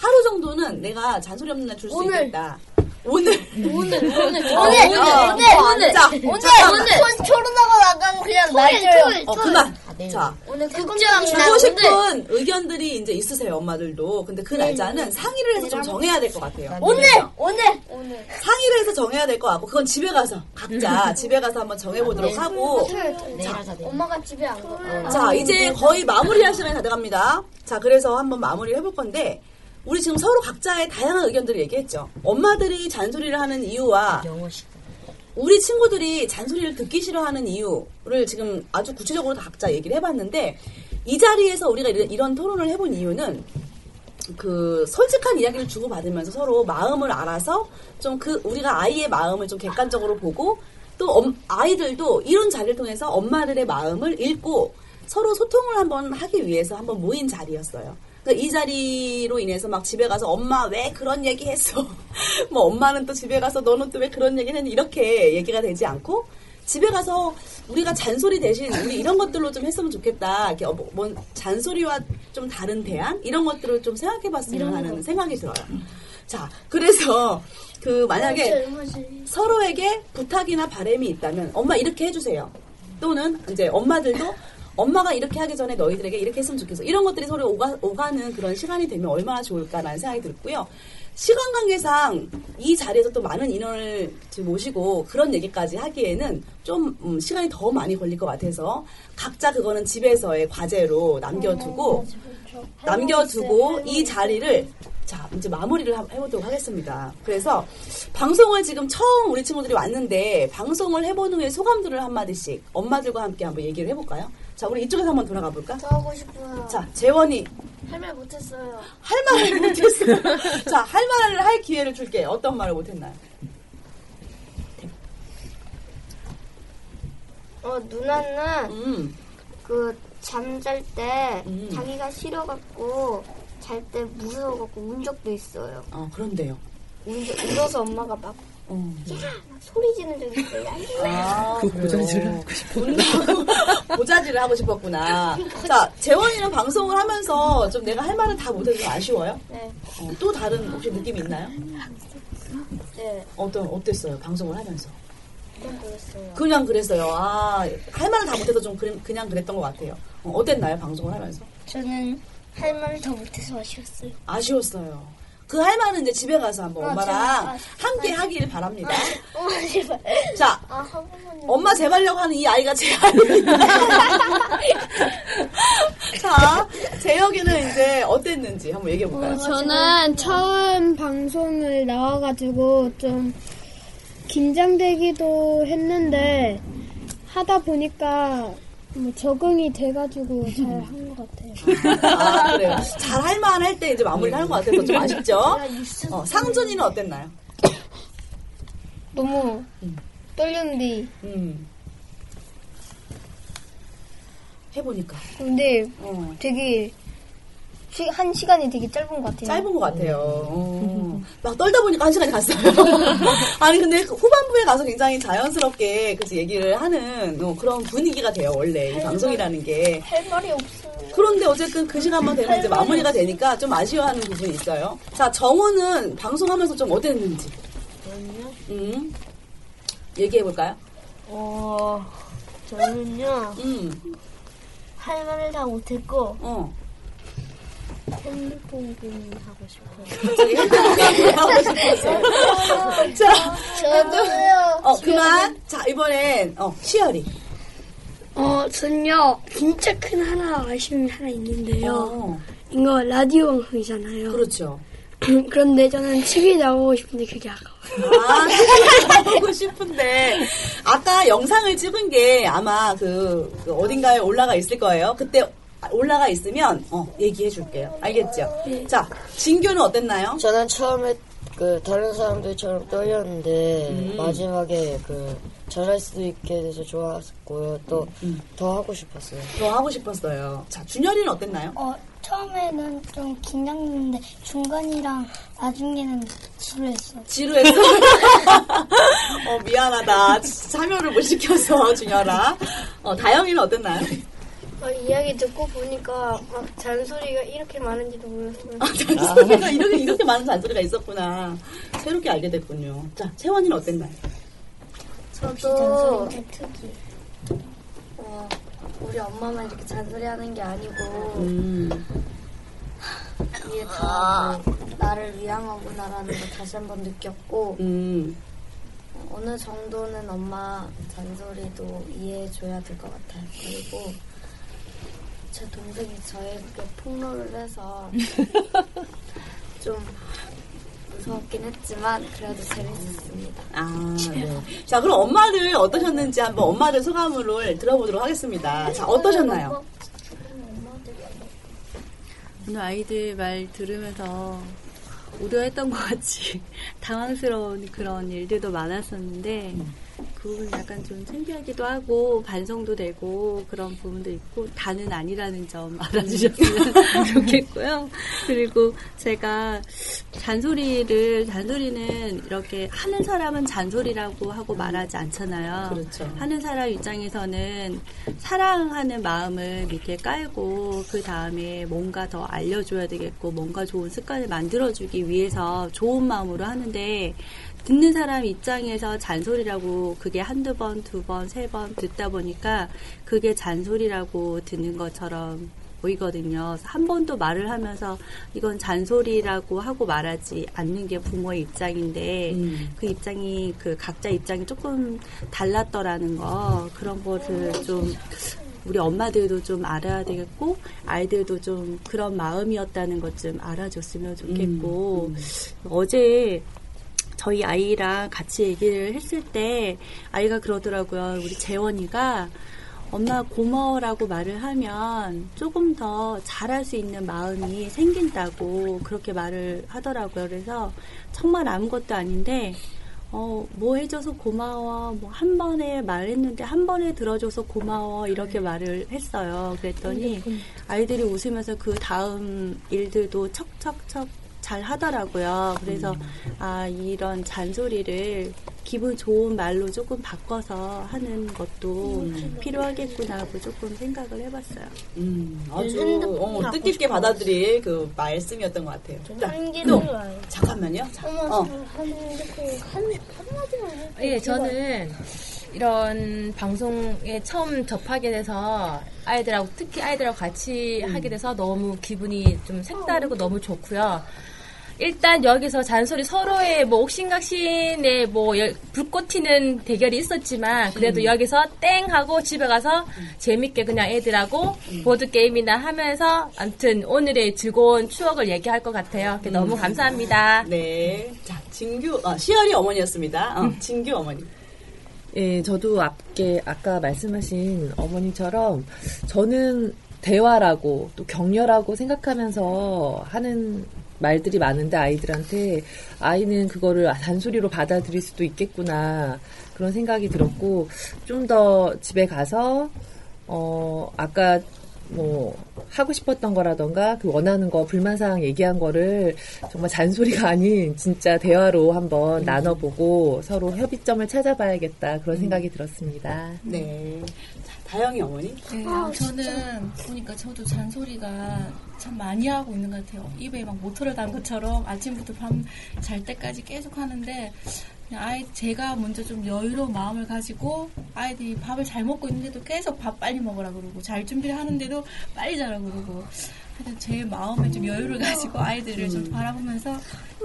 하루 정도는 내가 잔소리 없는 날 줄 수
오늘.
있겠다. 오늘.
오늘, 오늘,
어,
오늘,
오늘.
오늘,
자,
오늘,
잠깐만.
오늘, 초론하고 나가면 그냥 날짜요.
어, 그만. 자,
오늘 국정
주고 싶은 의견들이 이제 있으세요, 엄마들도. 근데 그 날짜는 상의를 해서 좀 정해야 될 것 같아요.
오늘,
그래서
오늘, 오늘.
상의를 해서 정해야 될 것 같고, 그건 집에 가서, 각자 집에 가서 한번 정해보도록 하고. 자,
엄마가 집에 안 가.
자, 이제 거의 마무리할 시간이 다 돼갑니다. 자, 그래서 한번 마무리를 해볼 건데, 우리 지금 서로 각자의 다양한 의견들을 얘기했죠. 엄마들이 잔소리를 하는 이유와 우리 친구들이 잔소리를 듣기 싫어하는 이유를 지금 아주 구체적으로 다 각자 얘기를 해봤는데, 이 자리에서 우리가 이런, 토론을 해본 이유는 그 솔직한 이야기를 주고받으면서 서로 마음을 알아서 좀 그 우리가 아이의 마음을 좀 객관적으로 보고 또 엄- 아이들도 이런 자리를 통해서 엄마들의 마음을 읽고 서로 소통을 한번 하기 위해서 한번 모인 자리였어요. 그러니까 이 자리로 인해서 막 집에 가서 엄마 왜 그런 얘기 했어? 뭐 엄마는 또 집에 가서 너는 또 왜 그런 얘기를 했니? 이렇게 얘기가 되지 않고 집에 가서 우리가 잔소리 대신 우리 이런 것들로 좀 했으면 좋겠다. 이렇게 어, 뭐, 뭔 잔소리와 좀 다른 대안 이런 것들을 좀 생각해봤으면 하는 생각이 들어요. 자, 그래서 그 만약에 서로에게 부탁이나 바램이 있다면 엄마 이렇게 해주세요. 또는 이제 엄마들도 엄마가 이렇게 하기 전에 너희들에게 이렇게 했으면 좋겠어. 이런 것들이 서로 오가, 오가는 그런 시간이 되면 얼마나 좋을까라는 생각이 들고요. 시간 관계상 이 자리에서 또 많은 인원을 모시고 그런 얘기까지 하기에는 좀 음, 시간이 더 많이 걸릴 것 같아서 각자 그거는 집에서의 과제로 남겨두고 남겨두고 이 자리를 자 이제 마무리를 하- 해보도록 하겠습니다. 그래서 방송을 지금 처음 우리 친구들이 왔는데 방송을 해본 후에 소감들을 한 마디씩 엄마들과 함께 한번 얘기를 해볼까요? 자 우리 이쪽에서 한번 돌아가 볼까?
더 하고 싶어요.
자 재원이
할 말 못했어요.
할 말을 못했어요. 자, 할 말을 할 기회를 줄게. 어떤 말을 못했나요?
어, 누나는
음.
그 잠잘 때
음.
자기가 싫어갖고 잘 때 무서워갖고 운 적도 있어요.
어, 그런데요.
운 적- 울어서 엄마가 막
어.
막 소리 지는 적이 있어요.
아,
그
그래요.
고자질을 하고
싶었구나. 고자질을 하고 싶었구나. 자, 재원이는 방송을 하면서 좀 내가 할 말을 다 못해서 좀 아쉬워요?
네.
어, 또 다른 혹시 느낌이 있나요?
네.
어떤, 어땠어요? 방송을 하면서?
그냥 그랬어요.
그냥 그랬어요. 아, 할 말을 다 못해서 좀 그냥, 그냥 그랬던 것 같아요. 어, 어땠나요? 방송을 하면서?
저는 할 말을 더 못해서 아쉬웠어요.
아쉬웠어요. 그할 말은 이제 집에 가서 한번
아,
엄마랑
제발. 아,
함께 하길 바랍니다.
엄마 제발.
자,
아.
엄마 제발려고 하는 이 아이가 제 아이입니다. 자, 재혁이는 이제 어땠는지 한번 얘기해 볼까요?
어, 저는 처음 방송을 나와가지고 좀 긴장되기도 했는데 하다 보니까 뭐 적응이 돼가지고 잘 한 것 같아요.
아, 그래요. 잘 할만 할 때 이제 마무리를 하는 것 같아서 좀 아쉽죠? 어, 상준이는 어땠나요?
너무 떨렸는데
음. 해보니까.
근데
어.
되게 시- 한 시간이 되게 짧은 것 같아요.
짧은 것 같아요. 어. 막 떨다 보니까 한 시간이 갔어요. 아니 근데 그 후반부에 가서 굉장히 자연스럽게 그치 얘기를 하는 어, 그런 분위기가 돼요 원래 이 방송이라는 게.
할 말이 없어요.
그런데 어쨌든 그 시간만 되면 이제 마무리가 되니까 좀 아쉬워하는 부분이 있어요. 자 정우는 방송하면서 좀 어땠는지. 음. 얘기해 볼까요?
어, 저는요,
음.
할 말을 다 못했고,
어.
핸드폰 게임 하고 싶어요.
자,
저도요.
어 그만. 자 이번엔 어 시열이.
어, 저는요, 진짜 큰 하나 아쉬움이 하나 있는데요.
어.
이거 라디오 방송이잖아요.
그렇죠.
그런데 저는 TV에 나오고 싶은데 그게 아까워요.
아, 하고 싶은데 아까 영상을 찍은 게 아마 그, 그 어딘가에 올라가 있을 거예요. 그때 올라가 있으면 어, 얘기해 줄게요. 알겠죠? 자, 진규는 어땠나요?
저는 처음에 그 다른 사람들처럼 떨렸는데
음.
마지막에 그 잘할 수 있게 돼서 좋았고요. 또더 하고 싶었어요.
더 하고 싶었어요. 자, 준열이는 어땠나요?
어, 처음에는 좀 긴장됐는데, 중간이랑 나중에는 지루했어요.
지루했어. 어, 미안하다. 참여를 못 시켜서, 준열아. 어, 다영이는 어땠나요?
어, 이야기 듣고 보니까 막 잔소리가 이렇게 많은지도 몰랐어요.
아, 잔소리가 이렇게, 이렇게 많은 잔소리가 있었구나. 새롭게 알게 됐군요. 자, 채원이는 어땠나요?
저도 어, 우리 엄마만 이렇게 잔소리하는 게 아니고
음.
이게 다 뭐, 나를 위한 거구나라는 걸 다시 한번 느꼈고
음.
어느 정도는 엄마 잔소리도 이해해줘야 될 것 같아요. 그리고 제 동생이 저에게 폭로를 해서 좀 무서웠긴 했지만 그래도 재밌었습니다.
아, 네. 자, 그럼 엄마들 어떠셨는지 한번 엄마들 소감을 들어보도록 하겠습니다. 자, 어떠셨나요?
오늘 아이들 말 들으면서 우려했던 것 같이 당황스러운 그런 일들도 많았었는데 그 부분 약간 좀 창피하기도 하고 반성도 되고 그런 부분도 있고 다는 아니라는 점 알아주셨으면 좋겠고요. 그리고 제가 잔소리를 잔소리는 이렇게 하는 사람은 잔소리라고 하고 말하지 않잖아요.
그렇죠.
하는 사람 입장에서는 사랑하는 마음을 밑에 깔고 그 다음에 뭔가 더 알려줘야 되겠고 뭔가 좋은 습관을 만들어주기 위해서 좋은 마음으로 하는데 듣는 사람 입장에서 잔소리라고 그게 한두 번, 두 번, 세 번 듣다 보니까 그게 잔소리라고 듣는 것처럼 보이거든요. 한 번도 말을 하면서 이건 잔소리라고 하고 말하지 않는 게 부모의 입장인데 그 입장이 그 각자 입장이 조금 달랐더라는 거. 그런 것을 좀 우리 엄마들도 좀 알아야 되겠고 아이들도 좀 그런 마음이었다는 것 좀 알아줬으면 좋겠고 어제 저희 아이랑 같이 얘기를 했을 때 아이가 그러더라고요. 우리 재원이가 엄마 고마워라고 말을 하면 조금 더 잘할 수 있는 마음이 생긴다고 그렇게 말을 하더라고요. 그래서 정말 아무것도 아닌데 어, 뭐 해줘서 고마워. 뭐 한 번에 말했는데 한 번에 들어줘서 고마워. 이렇게 말을 했어요. 그랬더니 아이들이 웃으면서 그 다음 일들도 척척척 잘 하더라고요. 그래서 아 이런 잔소리를 기분 좋은 말로 조금 바꿔서 하는 것도 필요하겠구나 하고 조금 생각을 해봤어요.
음, 아주
핸드폰
어, 뜻깊게 받아들일 그 말씀이었던 것 같아요. 자, 또 잠깐만요. 자, 어.
예, 저는 이런 방송에 처음 접하게 돼서 아이들하고 특히 아이들하고 같이 하게 돼서 너무 기분이 좀 색다르고 너무 좋고요. 일단 여기서 잔소리 서로의 뭐 옥신각신의 뭐 열- 불꽃 튀는 대결이 있었지만 그래도
음.
여기서 땡 하고 집에 가서 재밌게 그냥 애들하고 보드 게임이나 하면서 아무튼 오늘의 즐거운 추억을 얘기할 것 같아요. 너무 감사합니다.
네. 자, 진규, 아, 시열이 어머니였습니다. 어, 진규 어머니.
예, 저도 앞게 아까 말씀하신 어머님처럼 저는 대화라고 또 격려라고 생각하면서 하는 말들이 많은데 아이들한테 아이는 그거를 잔소리로 받아들일 수도 있겠구나 그런 생각이 들었고 좀 더 집에 가서 어 아까 뭐 하고 싶었던 거라던가 그 원하는 거 불만 사항 얘기한 거를 정말 잔소리가 아닌 진짜 대화로 한번 나눠보고 서로 협의점을 찾아봐야겠다 그런 생각이 들었습니다.
네. 자, 다영이 어머니.
네,
아,
저는 보니까 저도 잔소리가 참 많이 하고 있는 것 같아요. 입에 막 모터를 단 것처럼 아침부터 밤 잘 때까지 계속 하는데 아이 제가 먼저 좀 여유로운 마음을 가지고 아이들이 밥을 잘 먹고 있는데도 계속 밥 빨리 먹으라 그러고 잘 준비를 하는데도 빨리 자라 그러고 하여튼 제 마음에 좀 여유를 가지고 아이들을 좀 바라보면서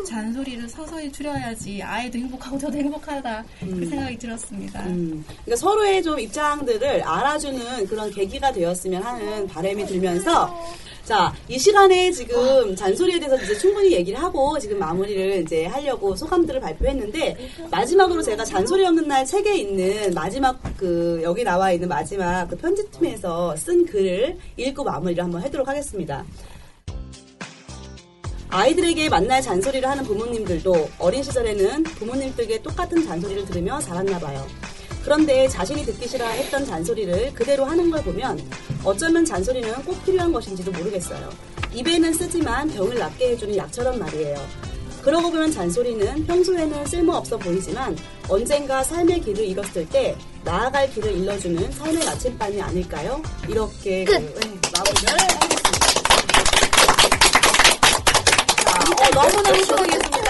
잔소리를 서서히 줄여야지 아이도 행복하고 저도 행복하다. 그 생각이 들었습니다.
음, 그러니까 서로의 좀 입장들을 알아주는 그런 계기가 되었으면 하는 바람이 들면서 자, 이 시간에 지금 잔소리에 대해서 이제 충분히 얘기를 하고 지금 마무리를 이제 하려고 소감들을 발표했는데 마지막으로 제가 잔소리 없는 날 책에 있는 마지막 그 여기 나와 있는 마지막 그 편집팀에서 쓴 글을 읽고 마무리를 한번 하도록 하겠습니다. 아이들에게 만날 잔소리를 하는 부모님들도 어린 시절에는 부모님들에게 똑같은 잔소리를 들으며 자랐나 봐요. 그런데 자신이 듣기 싫어 했던 잔소리를 그대로 하는 걸 보면 어쩌면 잔소리는 꼭 필요한 것인지도 모르겠어요. 입에는 쓰지만 병을 낫게 해주는 약처럼 말이에요. 그러고 보면 잔소리는 평소에는 쓸모없어 보이지만 언젠가 삶의 길을 잃었을 때 나아갈 길을 일러주는 삶의 나침반이 아닐까요? 이렇게 그, 네, 마무리를 하겠습니다. 자, 어, 너무너무 수고하셨습니다.